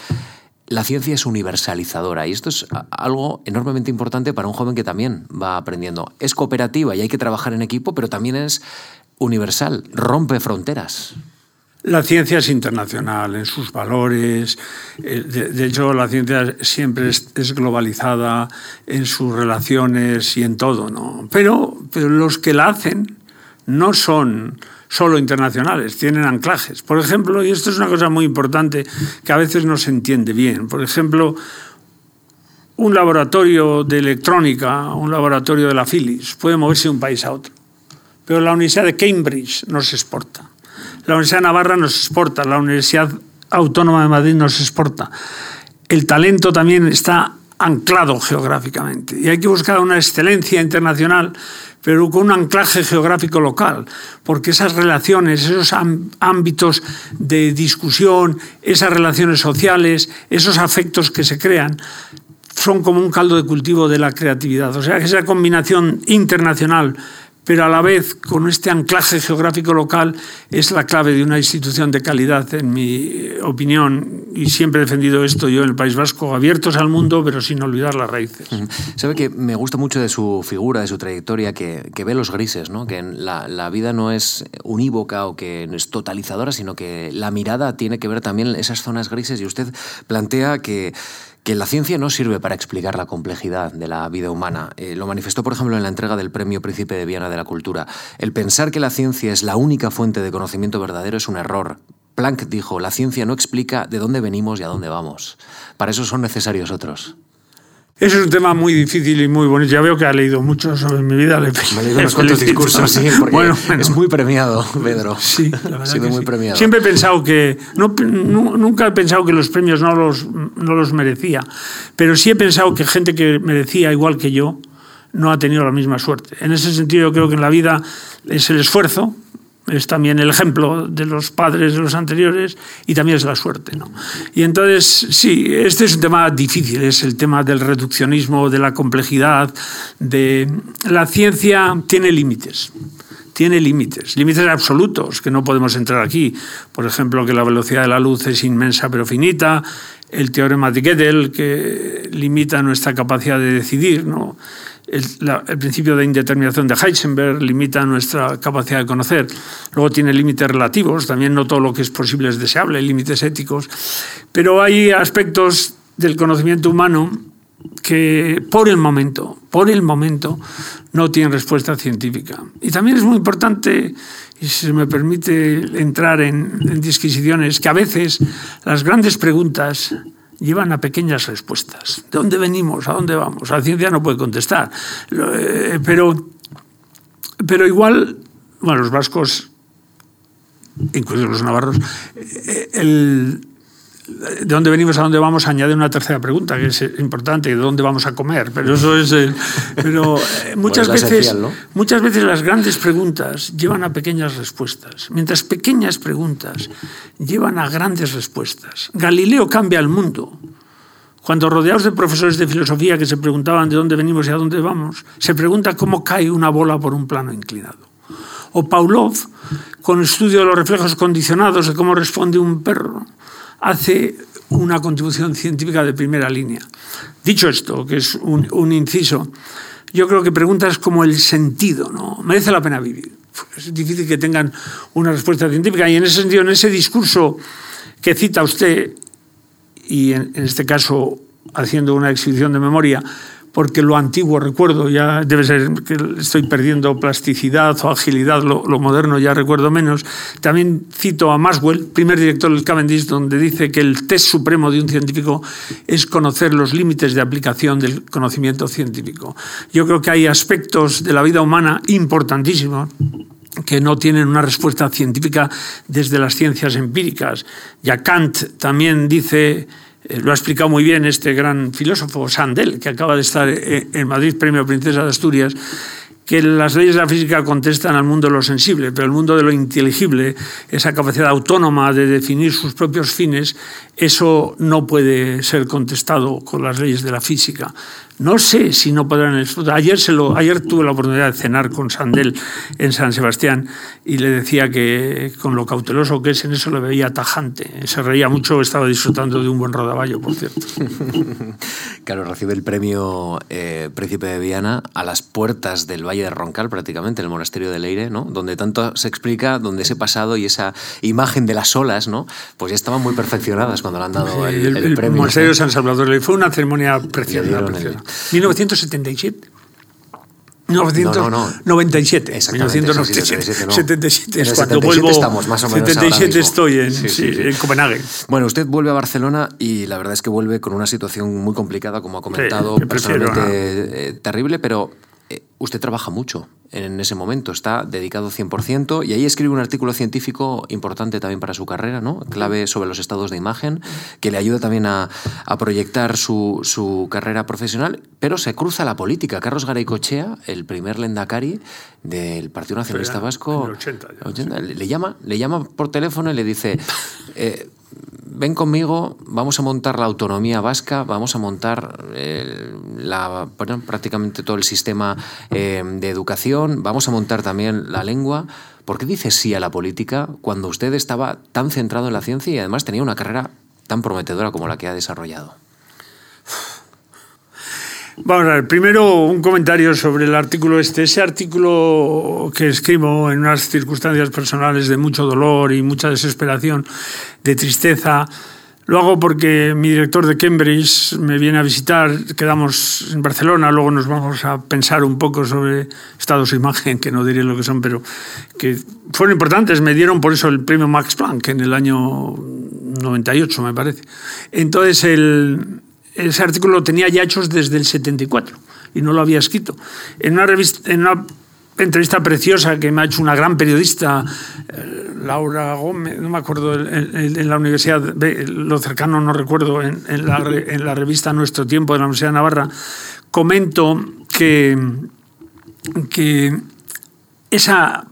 La ciencia es universalizadora y esto es algo enormemente importante para un joven que también va aprendiendo. Es cooperativa y hay que trabajar en equipo, pero también es universal, rompe fronteras. La ciencia es internacional en sus valores, eh, de, hecho la ciencia siempre es, globalizada en sus relaciones y en todo, ¿no? Pero, pero los que la hacen no son solo internacionales, tienen anclajes. Por ejemplo, y esto es una cosa muy importante que a veces no se entiende bien, por ejemplo, un laboratorio de electrónica, un laboratorio de la Philips, puede moverse de un país a otro, pero la Universidad de Cambridge no se exporta la Universidad de Navarra nos exporta, la Universidad Autónoma de Madrid nos exporta. El talento también está anclado geográficamente y hay que buscar una excelencia internacional pero con un anclaje geográfico local, porque esas relaciones, esos ámbitos de discusión, esas relaciones sociales, esos afectos que se crean, son como un caldo de cultivo de la creatividad. O sea, esa combinación internacional pero a la vez con este anclaje geográfico local es la clave de una institución de calidad, en mi opinión, y siempre he defendido esto yo en el País Vasco, abiertos al mundo, pero sin olvidar las raíces. Sabe que me gusta mucho de su figura, de su trayectoria, que, ve los grises, ¿no? que la, la, vida no es unívoca o que es totalizadora, sino que la mirada tiene que ver también esas zonas grises, y usted plantea que que la ciencia no sirve para explicar la complejidad de la vida humana. Eh, lo manifestó, por ejemplo, en la entrega del Premio Príncipe de Viena de la Cultura. El pensar que la ciencia es la única fuente de conocimiento verdadero es un error. Planck dijo, la ciencia no explica de dónde venimos y a dónde vamos. Para eso son necesarios otros. Ese es un tema muy difícil y muy bonito. Ya veo que ha leído mucho sobre mi vida. Le, Me ha leído unos cuantos discursos, sí, porque bueno, es muy premiado, Pedro. Sí, la verdad muy premiado. Siempre he pensado que... No, nunca he pensado que los premios no los, no los merecía, pero sí he pensado que gente que merecía igual que yo no ha tenido la misma suerte. En ese sentido, yo creo que en la vida es el esfuerzo, es también el ejemplo de los padres de los anteriores y también es la suerte. ¿no? Y entonces, sí, este es un tema difícil, es el tema del reduccionismo, de la complejidad, de la ciencia tiene límites. Tiene límites, límites absolutos que no podemos entrar aquí. Por ejemplo, que la velocidad de la luz es inmensa pero finita, el teorema de Gödel que limita nuestra capacidad de decidir, ¿no? El, principio de indeterminación de Heisenberg limita nuestra capacidad de conocer. Luego tiene límites relativos, también no todo lo que es posible es deseable, límites éticos. Pero hay aspectos del conocimiento humano que por el momento, por el momento, no tienen respuesta científica. Y también es muy importante, y si se me permite entrar en, en disquisiciones, que a veces las grandes preguntas llevan a pequeñas respuestas. ¿De dónde venimos? ¿A dónde vamos? La ciencia no puede contestar. Eh, pero, pero igual, bueno, los vascos, incluso los navarros, eh, el, de dónde venimos a dónde vamos añade una tercera pregunta que es importante de dónde vamos a comer pero eso es pero eh, muchas veces muchas veces las grandes preguntas llevan a pequeñas respuestas mientras pequeñas preguntas llevan a grandes respuestas. Galileo cambia el mundo. Cuando rodeados de profesores de filosofía que se preguntaban de dónde venimos y a dónde vamos, se pregunta cómo cae una bola por un plano inclinado. O Pavlov, con el estudio de los reflejos condicionados de cómo responde un perro, hace una contribución científica de primera línea. Dicho esto, que es un, inciso, yo creo que preguntas como el sentido, ¿no? Merece la pena vivir. Es difícil que tengan una respuesta científica y en ese sentido, en ese discurso que cita usted, y en este caso haciendo una exhibición de memoria, porque lo antiguo recuerdo, ya debe ser que estoy perdiendo plasticidad o agilidad, lo, lo, moderno ya recuerdo menos. También cito a Maxwell, primer director del Cavendish, donde dice que el test supremo de un científico es conocer los límites de aplicación del conocimiento científico. Yo creo que hay aspectos de la vida humana importantísimos que no tienen una respuesta científica desde las ciencias empíricas. Ya Kant también dice lo ha explicado muy bien este gran filósofo Sandel, que acaba de estar eh, en Madrid, Premio Princesa de Asturias, que las leyes de la física contestan al mundo de lo sensible, pero el mundo de lo inteligible, esa capacidad autónoma de definir sus propios fines, eso no puede ser contestado con las leyes de la física. No sé si no podrán explotar. Ayer, se lo, ayer tuve la oportunidad de cenar con Sandel en San Sebastián y le decía que con lo cauteloso que es en eso le veía tajante. Se reía mucho, estaba disfrutando de un buen rodaballo, por cierto. claro, recibe el premio eh, Príncipe de Viana a las puertas del Valle de Roncal, prácticamente, el monasterio de Leire, ¿no? donde tanto se explica, donde ese pasado y esa imagen de las olas, ¿no? pues ya estaban muy perfeccionadas cuando le han dado el, el, el premio. El monasterio de San Salvador fue una ceremonia preciosa. preciosa. 1977. 1997. No, no, no. 1997. No. 77 es cuando 77 vuelvo. Estamos, más o menos 77 estoy en, sí, sí, sí, en, Copenhague. Bueno, usted vuelve a Barcelona y la verdad es que vuelve con una situación muy complicada, como ha comentado, personalmente eh, terrible, pero eh, usted trabaja mucho en ese momento, está dedicado 100% y ahí escribe un artículo científico importante también para su carrera, ¿no? clave sobre los estados de imagen, que le ayuda también a, a proyectar su, su, carrera profesional, pero se cruza la política. Carlos Garaycochea, el primer lendakari del Partido Nacionalista Vasco, 80, 80, le, llama, le llama por teléfono y le dice... Eh, ven conmigo, vamos a montar la autonomía vasca, vamos a montar eh, la, bueno, prácticamente todo el sistema eh, de educación, vamos a montar también la lengua. ¿Por qué dice sí a la política cuando usted estaba tan centrado en la ciencia y además tenía una carrera tan prometedora como la que ha desarrollado? Vamos a ver, primero un comentario sobre el artículo este. Ese artículo que escribo en unas circunstancias personales de mucho dolor y mucha desesperación, de tristeza, lo hago porque mi director de Cambridge me viene a visitar, quedamos en Barcelona, luego nos vamos a pensar un poco sobre estados de imagen, que no diré lo que son, pero que fueron importantes, me dieron por eso el premio Max Planck en el año 98, me parece. Entonces, ese artículo lo tenía ya hechos desde el 74 y no lo había escrito. En una, revista, en una entrevista preciosa que me ha hecho una gran periodista, eh, Laura Gómez, no me acuerdo, en, la universidad, lo cercano no recuerdo, en, en, la, en la revista Nuestro Tiempo de la Universidad de Navarra, comento que, que esa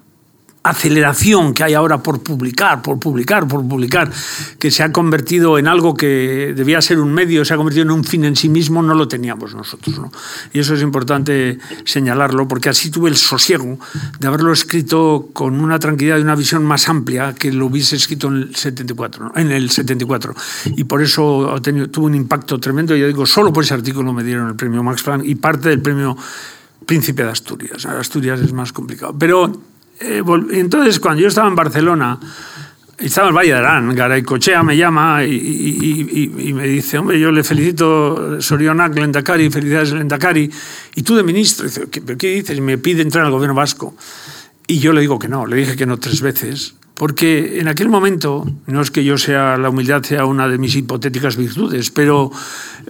aceleración que hay ahora por publicar, por publicar, por publicar, que se ha convertido en algo que debía ser un medio, se ha convertido en un fin en sí mismo, no lo teníamos nosotros. ¿no? Y eso es importante señalarlo, porque así tuve el sosiego de haberlo escrito con una tranquilidad y una visión más amplia que lo hubiese escrito en el 74. ¿no? En el 74. Y por eso tenido, tuvo un impacto tremendo. Yo digo, solo por ese artículo me dieron el premio Max Planck y parte del premio Príncipe de Asturias. Asturias es más complicado. Pero eh, entonces, cuando yo estaba en Barcelona, estaba en Valle de Arán, Garaycochea me llama y, y, y, y, me dice, hombre, yo le felicito Sorionac, Lendakari, felicidades Lendakari, y tú de ministro, dice, ¿pero qué dices? Y me pide entrar al gobierno vasco. Y yo le digo que no, le dije que no tres veces, porque en aquel momento, no es que yo sea, la humildad sea una de mis hipotéticas virtudes, pero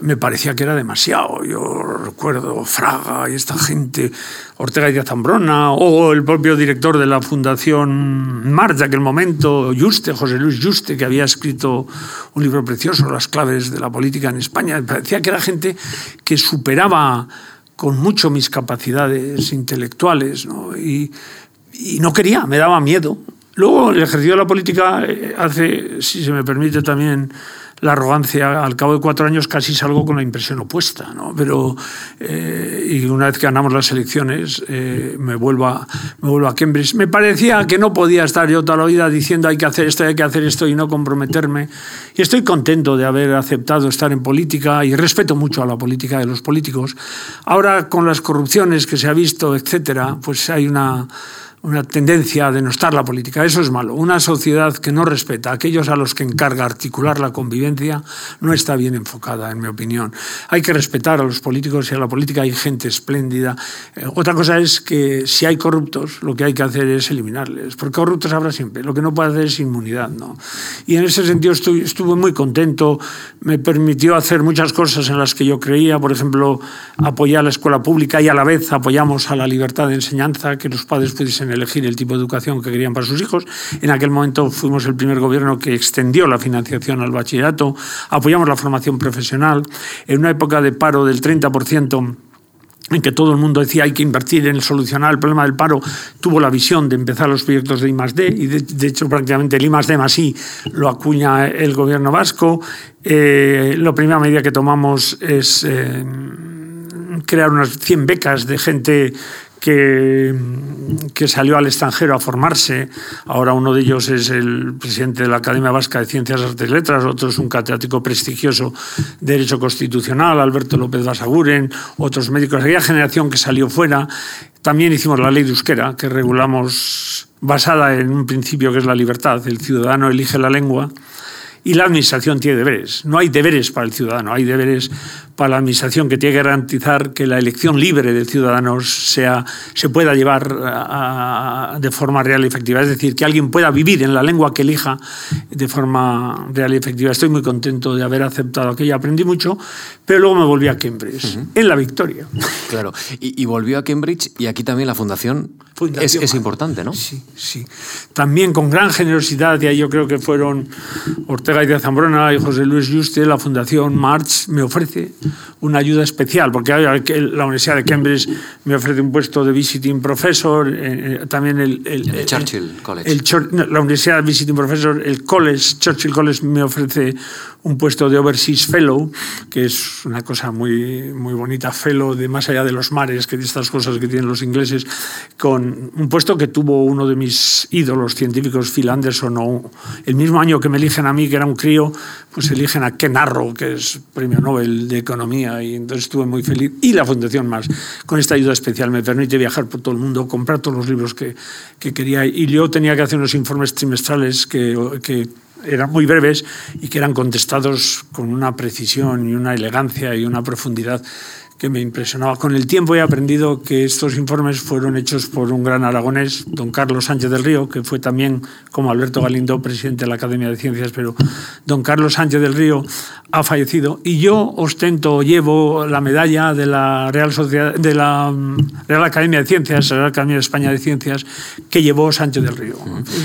me parecía que era demasiado. Yo recuerdo Fraga y esta gente, Ortega y Díaz o el propio director de la Fundación Mar de aquel momento, Juste, José Luis Juste, que había escrito un libro precioso, Las claves de la política en España. Me parecía que era gente que superaba con mucho mis capacidades intelectuales, y no quería, me daba miedo. Luego, el ejercicio de la política hace, si se me permite también la arrogancia, al cabo de cuatro años casi salgo con la impresión opuesta, ¿no? Pero, eh, y una vez que ganamos las elecciones, eh, me, vuelvo a, me vuelvo a Cambridge. Me parecía que no podía estar yo toda la vida diciendo hay que hacer esto, hay que hacer esto y no comprometerme. Y estoy contento de haber aceptado estar en política y respeto mucho a la política de los políticos. Ahora, con las corrupciones que se ha visto, etcétera, pues hay una una tendencia a denostar la política. Eso es malo. Una sociedad que no respeta a aquellos a los que encarga articular la convivencia no está bien enfocada, en mi opinión. Hay que respetar a los políticos y a la política hay gente espléndida. Eh, otra cosa es que si hay corruptos, lo que hay que hacer es eliminarles, porque corruptos habrá siempre. Lo que no puede hacer es inmunidad. ¿no? Y en ese sentido estuve muy contento. Me permitió hacer muchas cosas en las que yo creía. Por ejemplo, apoyar a la escuela pública y a la vez apoyamos a la libertad de enseñanza, que los padres pudiesen elegir el tipo de educación que querían para sus hijos. En aquel momento fuimos el primer gobierno que extendió la financiación al bachillerato, apoyamos la formación profesional. En una época de paro del 30%, en que todo el mundo decía hay que invertir en solucionar el problema del paro, tuvo la visión de empezar los proyectos de I+.D. y de, hecho prácticamente el I+.D. más I lo acuña el gobierno vasco. Eh, la primera medida que tomamos es eh, crear unas 100 becas de gente que, salió al extranjero a formarse. Ahora uno de ellos es el presidente de la Academia Vasca de Ciencias, Artes y Letras, otro es un catedrático prestigioso de Derecho Constitucional, Alberto López Basaguren, otros médicos. Aquella generación que salió fuera. También hicimos la ley de euskera, que regulamos basada en un principio que es la libertad. El ciudadano elige la lengua y la administración tiene deberes. No hay deberes para el ciudadano, hay deberes para la Administración que tiene que garantizar que la elección libre del ciudadano sea, se pueda llevar de forma real y efectiva. Es decir, que alguien pueda vivir en la lengua que elija de forma real y efectiva. Estoy muy contento de haber aceptado aquello. Aprendí mucho, pero luego me volví a Cambridge, en la victoria. Claro, y, volvió a Cambridge y aquí también la fundación, es, es, importante, ¿no? Sí, sí. También con gran generosidad, y ahí yo creo que fueron Ortega y de Zambrona y José Luis Juste, la fundación March me ofrece una ayuda especial, porque la Universidad de Cambridge me ofrece un puesto de visiting professor, eh, eh, también el, el, Churchill College. la Universidad de visiting professor, el College, Churchill College me ofrece un puesto de overseas fellow, que es una cosa muy, muy bonita, fellow de más allá de los mares, que de estas cosas que tienen los ingleses, con un puesto que tuvo uno de mis ídolos científicos, Phil Anderson, o el mismo año que me eligen a mí, que era un crío, pues eligen a Ken Arrow, que es premio Nobel de Economía, y entonces estuve muy feliz. Y la Fundación Más, con esta ayuda especial, me permite viajar por todo el mundo, comprar todos los libros que, que quería. Y yo tenía que hacer unos informes trimestrales que, que eran muy breves y que eran contestados con una precisión y una elegancia y una profundidad que me impresionaba. Con el tiempo he aprendido que estos informes fueron hechos por un gran aragonés, don Carlos Sánchez del Río, que fue también, como Alberto Galindo, presidente de la Academia de Ciencias, pero don Carlos Sánchez del Río ha fallecido y yo ostento, llevo la medalla de la Real, Sociedad, de la mm, Real Academia de Ciencias, la Real Academia de España de Ciencias, que llevó Sánchez del Río.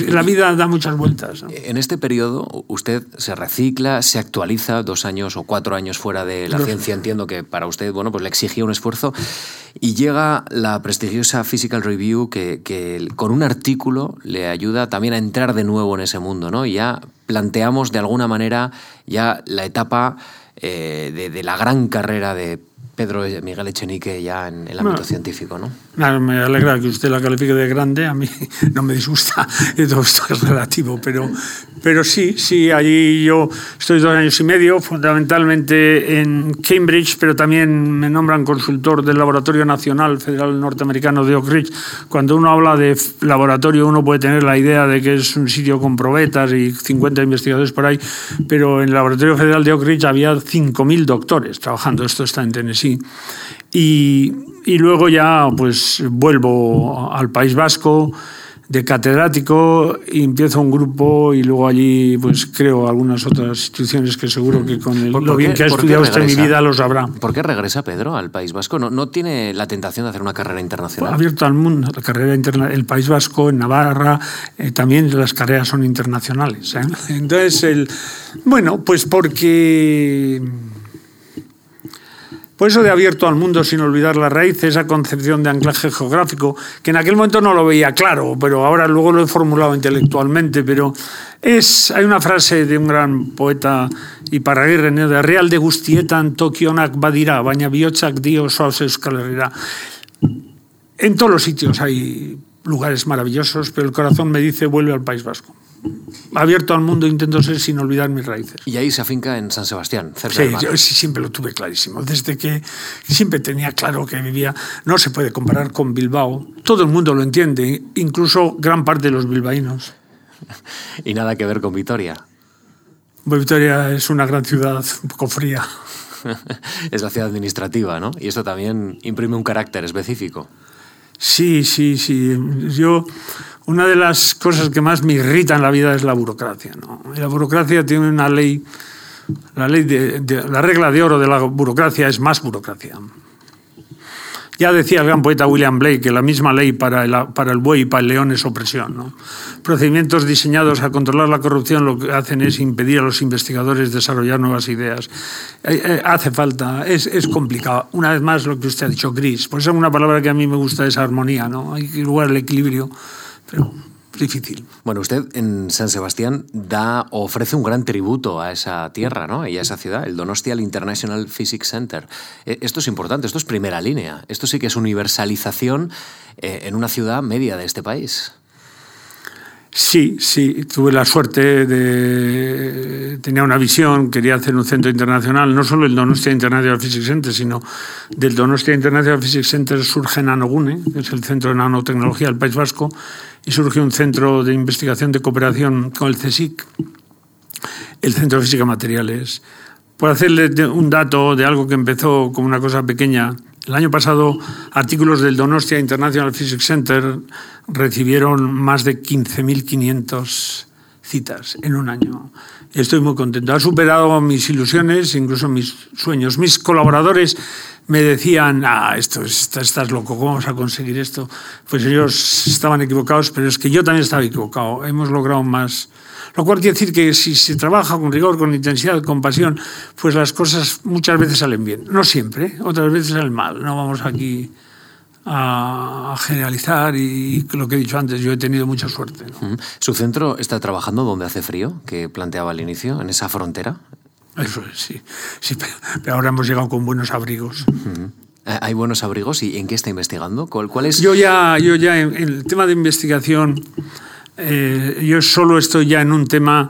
La vida da muchas vueltas. En este periodo usted se recicla, se actualiza dos años o cuatro años fuera de la ciencia. Entiendo que para usted, bueno, pues le exigía un esfuerzo. Y llega la prestigiosa Physical Review que, con un artículo le ayuda también a entrar de nuevo en ese mundo, ¿no? Y ya planteamos de alguna manera ya la etapa eh, de, de la gran carrera de Pedro Miguel Echenique ya en el ámbito científico, ¿no? Me alegra que usted la califique de grande, a mí no me disgusta, todo esto es relativo, pero, pero sí, sí, allí yo estoy dos años y medio, fundamentalmente en Cambridge, pero también me nombran consultor del Laboratorio Nacional Federal Norteamericano de Oak Ridge. Cuando uno habla de laboratorio, uno puede tener la idea de que es un sitio con probetas y 50 investigadores por ahí, pero en el Laboratorio Federal de Oak Ridge había 5.000 doctores trabajando, esto está en Tennessee. Y, y luego ya pues vuelvo al País Vasco de catedrático y empiezo un grupo y luego allí pues creo algunas otras instituciones que seguro que con el, lo bien que ha estudiado usted en mi vida lo sabrá. ¿Por qué regresa Pedro al País Vasco? ¿No, no tiene la tentación de hacer una carrera internacional? abierto al mundo, la carrera interna el País Vasco, en Navarra, eh, también las carreras son internacionales. ¿eh? Entonces, el, bueno, pues porque Por eso de abierto al mundo sin olvidar la raíz, esa concepción de anclaje geográfico, que en aquel momento no lo veía claro, pero ahora luego lo he formulado intelectualmente, pero es, hay una frase de un gran poeta y para de Real de Gustietan Tokionak badira, baina bihotzak dio En todos los sitios hay lugares maravillosos, pero el corazón me dice vuelve al País Vasco abierto al mundo intento ser sin olvidar mis raíces. Y ahí se afinca en San Sebastián, cerca sí, del mar. Yo, sí, siempre lo tuve clarísimo. Desde que siempre tenía claro que vivía, no se puede comparar con Bilbao. Todo el mundo lo entiende, incluso gran parte de los bilbaínos. y nada que ver con Vitoria. Vitoria es una gran ciudad, un poco fría. es la ciudad administrativa, ¿no? Y esto también imprime un carácter específico. Sí, sí, sí. Yo una de las cosas que más me irrita en la vida es la burocracia. ¿no? la burocracia tiene una ley, la, ley de, la regla de oro de la burocracia es más burocracia. Ya decía el gran poeta William Blake que la misma ley para el, para el buey y para el león es opresión. Procedimientos diseñados a controlar la corrupción lo que hacen es impedir a los investigadores desarrollar nuevas ideas. Eh, eh, hace falta, es, es, complicado. Una vez más, lo que usted ha dicho, gris. Por eso una palabra que a mí me gusta es armonía. ¿no? Hay que jugar el equilibrio pero difícil. Bueno, usted en San Sebastián da, ofrece un gran tributo a esa tierra ¿no? y a esa ciudad, el Donostial International Physics Center. Eh, esto es importante, esto es primera línea, esto sí que es universalización eh, en una ciudad media de este país. Sí, sí, tuve la suerte de... Tenía una visión, quería hacer un centro internacional, no solo el Donostia International Physics Center, sino del Donostia International Physics Center surge Nanogune, que es el centro de nanotecnología del País Vasco, y surge un centro de investigación de cooperación con el CSIC, el Centro de Física Materiales. Por hacerle un dato de algo que empezó como una cosa pequeña, el año pasado, artículos del Donostia International Physics Center recibieron más de 15.500 citas en un año. Estoy muy contento. Ha superado mis ilusiones, incluso mis sueños. Mis colaboradores me decían, ah, esto estás loco, ¿cómo vamos a conseguir esto? Pues ellos estaban equivocados, pero es que yo también estaba equivocado. Hemos logrado más lo cual quiere decir que si se trabaja con rigor, con intensidad, con pasión, pues las cosas muchas veces salen bien. No siempre, otras veces salen mal. No vamos aquí a generalizar y lo que he dicho antes, yo he tenido mucha suerte. ¿Su centro está trabajando donde hace frío, que planteaba al inicio, en esa frontera? Eso es, sí. sí pero ahora hemos llegado con buenos abrigos. ¿Hay buenos abrigos y en qué está investigando? ¿Cuál, cuál es? Yo ya, yo ya en el tema de investigación eh, yo solo estoy ya en un tema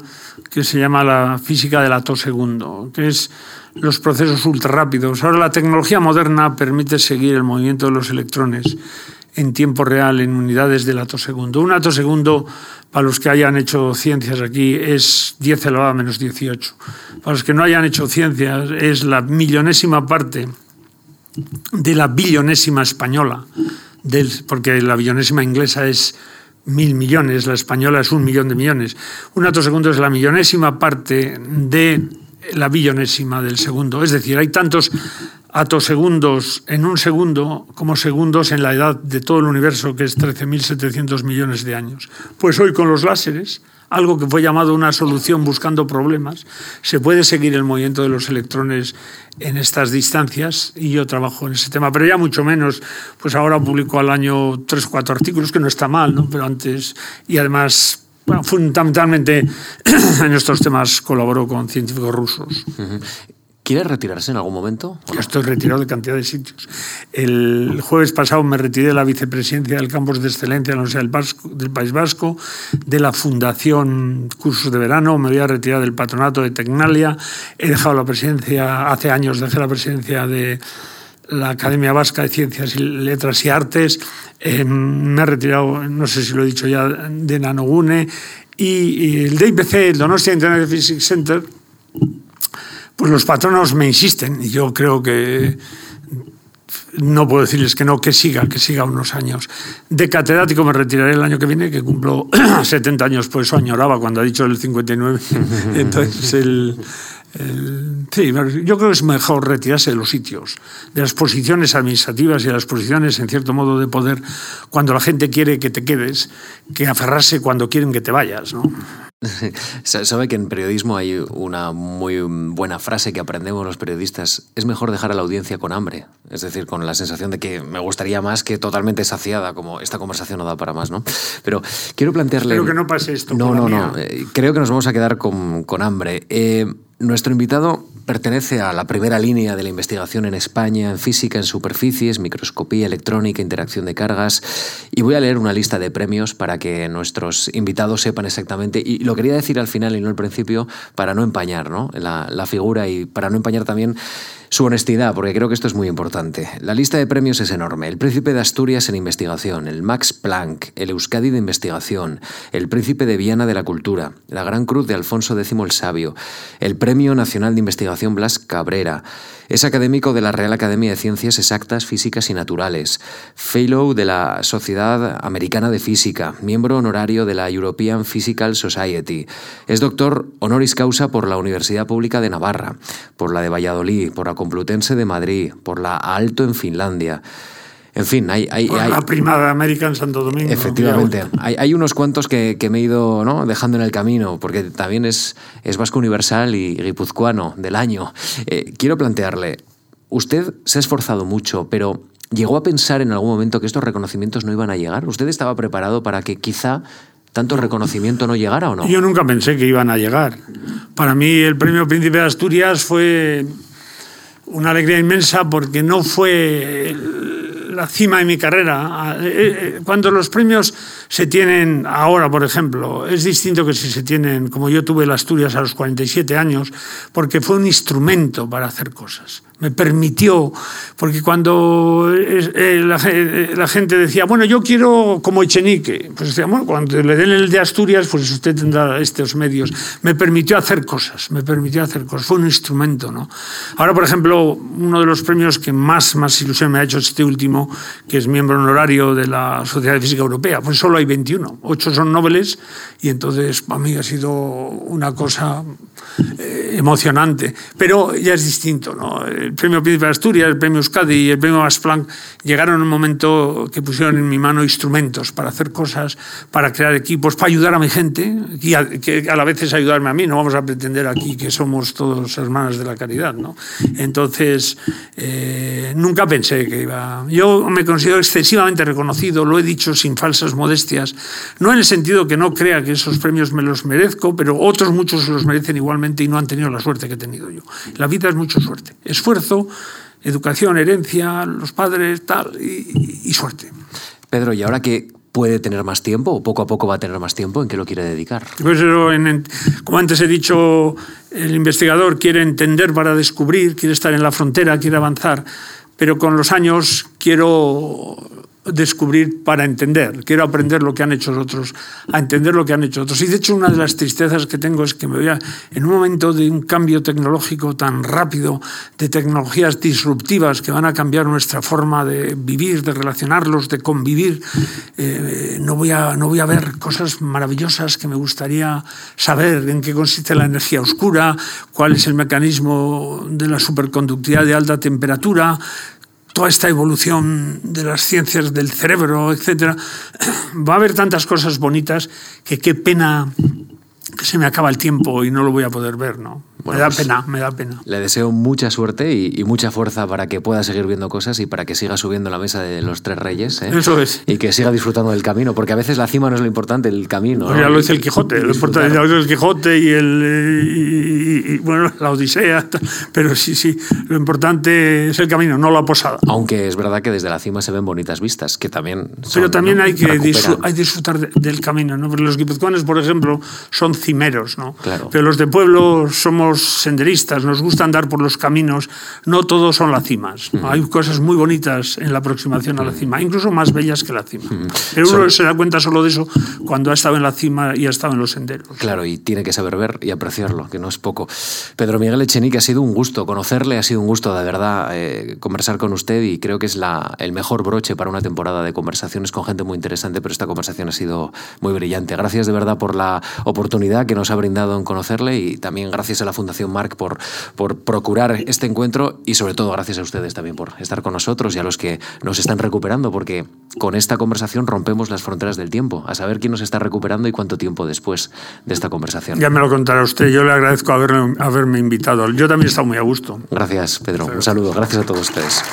que se llama la física del segundo, que es los procesos ultra rápidos. Ahora la tecnología moderna permite seguir el movimiento de los electrones en tiempo real en unidades del segundo. Un segundo, para los que hayan hecho ciencias aquí, es 10 elevado a menos 18. Para los que no hayan hecho ciencias, es la millonésima parte de la billonésima española, porque la billonésima inglesa es mil millones, la española es un millón de millones. Un segundo es la millonésima parte de la billonésima del segundo. Es decir, hay tantos atosegundos en un segundo como segundos en la edad de todo el universo, que es 13.700 millones de años. Pues hoy con los láseres algo que fue llamado una solución buscando problemas. Se puede seguir el movimiento de los electrones en estas distancias y yo trabajo en ese tema, pero ya mucho menos. Pues ahora publico al año tres cuatro artículos, que no está mal, ¿no? pero antes, y además fundamentalmente en estos temas colaboro con científicos rusos. ¿Quiere retirarse en algún momento? Estoy retirado de cantidad de sitios. El jueves pasado me retiré de la vicepresidencia del campus de excelencia de la Universidad del, País Vasco, de la Fundación Cursos de Verano, me voy a retirar del patronato de Tecnalia, he dejado la presidencia, hace años dejé la presidencia de la Academia Vasca de Ciencias y Letras y Artes, eh, me he retirado, no sé si lo he dicho ya, de Nanogune, y, y el DIPC, el Donostia Internet Physics Center, pues los patronos me insisten y yo creo que no puedo decirles que no, que siga, que siga unos años. De catedrático me retiraré el año que viene, que cumplo 70 años, por eso añoraba cuando ha dicho el 59. Entonces, el, sí, yo creo que es mejor retirarse de los sitios, de las posiciones administrativas y de las posiciones, en cierto modo, de poder, cuando la gente quiere que te quedes, que aferrarse cuando quieren que te vayas. ¿no? Sabe que en periodismo hay una muy buena frase que aprendemos los periodistas. Es mejor dejar a la audiencia con hambre. Es decir, con la sensación de que me gustaría más que totalmente saciada, como esta conversación no da para más, ¿no? Pero quiero plantearle... Creo que no pase esto. No, no, no. Eh, creo que nos vamos a quedar con, con hambre. Eh, nuestro invitado pertenece a la primera línea de la investigación en España en física en superficies, microscopía electrónica, interacción de cargas. Y voy a leer una lista de premios para que nuestros invitados sepan exactamente. Y lo quería decir al final y no al principio para no empañar ¿no? La, la figura y para no empañar también su honestidad, porque creo que esto es muy importante. La lista de premios es enorme. El Príncipe de Asturias en investigación, el Max Planck, el Euskadi de investigación, el Príncipe de Viana de la Cultura, la Gran Cruz de Alfonso X el Sabio, el Premio Nacional de Investigación Blas Cabrera, es académico de la Real Academia de Ciencias Exactas, Físicas y Naturales, Fellow de la Sociedad Americana de Física, miembro honorario de la European Physical Society. Es doctor honoris causa por la Universidad Pública de Navarra, por la de Valladolid, por la Complutense de Madrid, por la Alto en Finlandia. En fin, hay... hay, hay la prima de América en Santo Domingo. Efectivamente. Hay, hay, unos cuantos que, que, me he ido ¿no? dejando en el camino, porque también es, es vasco universal y guipuzcoano del año. Eh, quiero plantearle, usted se ha esforzado mucho, pero ¿llegó a pensar en algún momento que estos reconocimientos no iban a llegar? ¿Usted estaba preparado para que quizá tanto reconocimiento no llegara o no? Yo nunca pensé que iban a llegar. Para mí el premio Príncipe de Asturias fue una alegría inmensa porque no fue la cima de mi carrera. Eh, eh, cuando los premios se tienen ahora, por ejemplo, es distinto que si se tienen, como yo tuve el Asturias a los 47 años, porque fue un instrumento para hacer cosas me permitió, porque cuando eh, la, gente decía, bueno, yo quiero como Echenique, pues decía, bueno, cuando le den el de Asturias, pues usted tendrá estos medios. Me permitió hacer cosas, me permitió hacer cosas, fue un instrumento, ¿no? Ahora, por ejemplo, uno de los premios que más, más ilusión me ha hecho este último, que es miembro honorario de la Sociedad de Física Europea, pues solo hay 21, 8 son nobles, y entonces para mí ha sido una cosa eh, emocionante, pero ya es distinto, ¿no? el premio Príncipe de Asturias, el premio Euskadi y el premio Max Planck llegaron en un momento que pusieron en mi mano instrumentos para hacer cosas, para crear equipos, para ayudar a mi gente, y a, que a la vez es ayudarme a mí. No vamos a pretender aquí que somos todos hermanas de la caridad. ¿no? Entonces, eh, nunca pensé que iba. Yo me considero excesivamente reconocido, lo he dicho sin falsas modestias, no en el sentido que no crea que esos premios me los merezco, pero otros muchos los merecen igualmente y no han tenido la suerte que he tenido yo. La vida es mucho suerte. Esfuerzo educación, herencia, los padres, tal, y, suerte. Pedro, ¿y ahora que puede tener más tiempo o poco a poco va a tener más tiempo? ¿En qué lo quiere dedicar? Pues como antes he dicho, el investigador quiere entender para descubrir, quiere estar en la frontera, quiere avanzar, pero con los años quiero descubrir para entender. Quiero aprender lo que han hecho otros, a entender lo que han hecho otros. Y de hecho una de las tristezas que tengo es que me vea en un momento de un cambio tecnológico tan rápido, de tecnologías disruptivas que van a cambiar nuestra forma de vivir, de relacionarlos, de convivir, eh, no, voy a, no voy a ver cosas maravillosas que me gustaría saber en qué consiste la energía oscura, cuál es el mecanismo de la superconductividad de alta temperatura, toda esta evolución de las ciencias del cerebro, etcétera, va a haber tantas cosas bonitas que qué pena que se me acaba el tiempo y no lo voy a poder ver, ¿no? me da pues, pena, me da pena. Le deseo mucha suerte y, mucha fuerza para que pueda seguir viendo cosas y para que siga subiendo la mesa de los tres reyes. ¿eh? Eso es. Y que siga disfrutando del camino, porque a veces la cima no es lo importante, el camino. Pues ya lo dice el Quijote, lo importante es el Quijote y, el, y, bueno, la Odisea, pero sí, sí, lo importante es el camino, no la posada. Aunque es verdad que desde la cima se ven bonitas vistas, que también... pero también hay, que hay disfrutar del camino, ¿no? Porque los guipuzcoanes, por ejemplo, son cimeros, ¿no? Claro. Pero los de pueblo somos senderistas, nos gusta andar por los caminos, no todos son las cimas. Hay cosas muy bonitas en la aproximación a la cima, incluso más bellas que la cima. Pero uno se da cuenta solo de eso cuando ha estado en la cima y ha estado en los senderos. Claro, y tiene que saber ver y apreciarlo, que no es poco. Pedro Miguel Echenique, ha sido un gusto conocerle, ha sido un gusto de verdad eh, conversar con usted y creo que es la, el mejor broche para una temporada de conversaciones con gente muy interesante, pero esta conversación ha sido muy brillante. Gracias de verdad por la oportunidad que nos ha brindado en conocerle y también gracias a la Fundación Fundación Marc por, por procurar este encuentro y sobre todo gracias a ustedes también por estar con nosotros y a los que nos están recuperando, porque con esta conversación rompemos las fronteras del tiempo, a saber quién nos está recuperando y cuánto tiempo después de esta conversación. Ya me lo contará usted, yo le agradezco haberme, haberme invitado. Yo también he estado muy a gusto. Gracias, Pedro. Un saludo. Gracias a todos ustedes.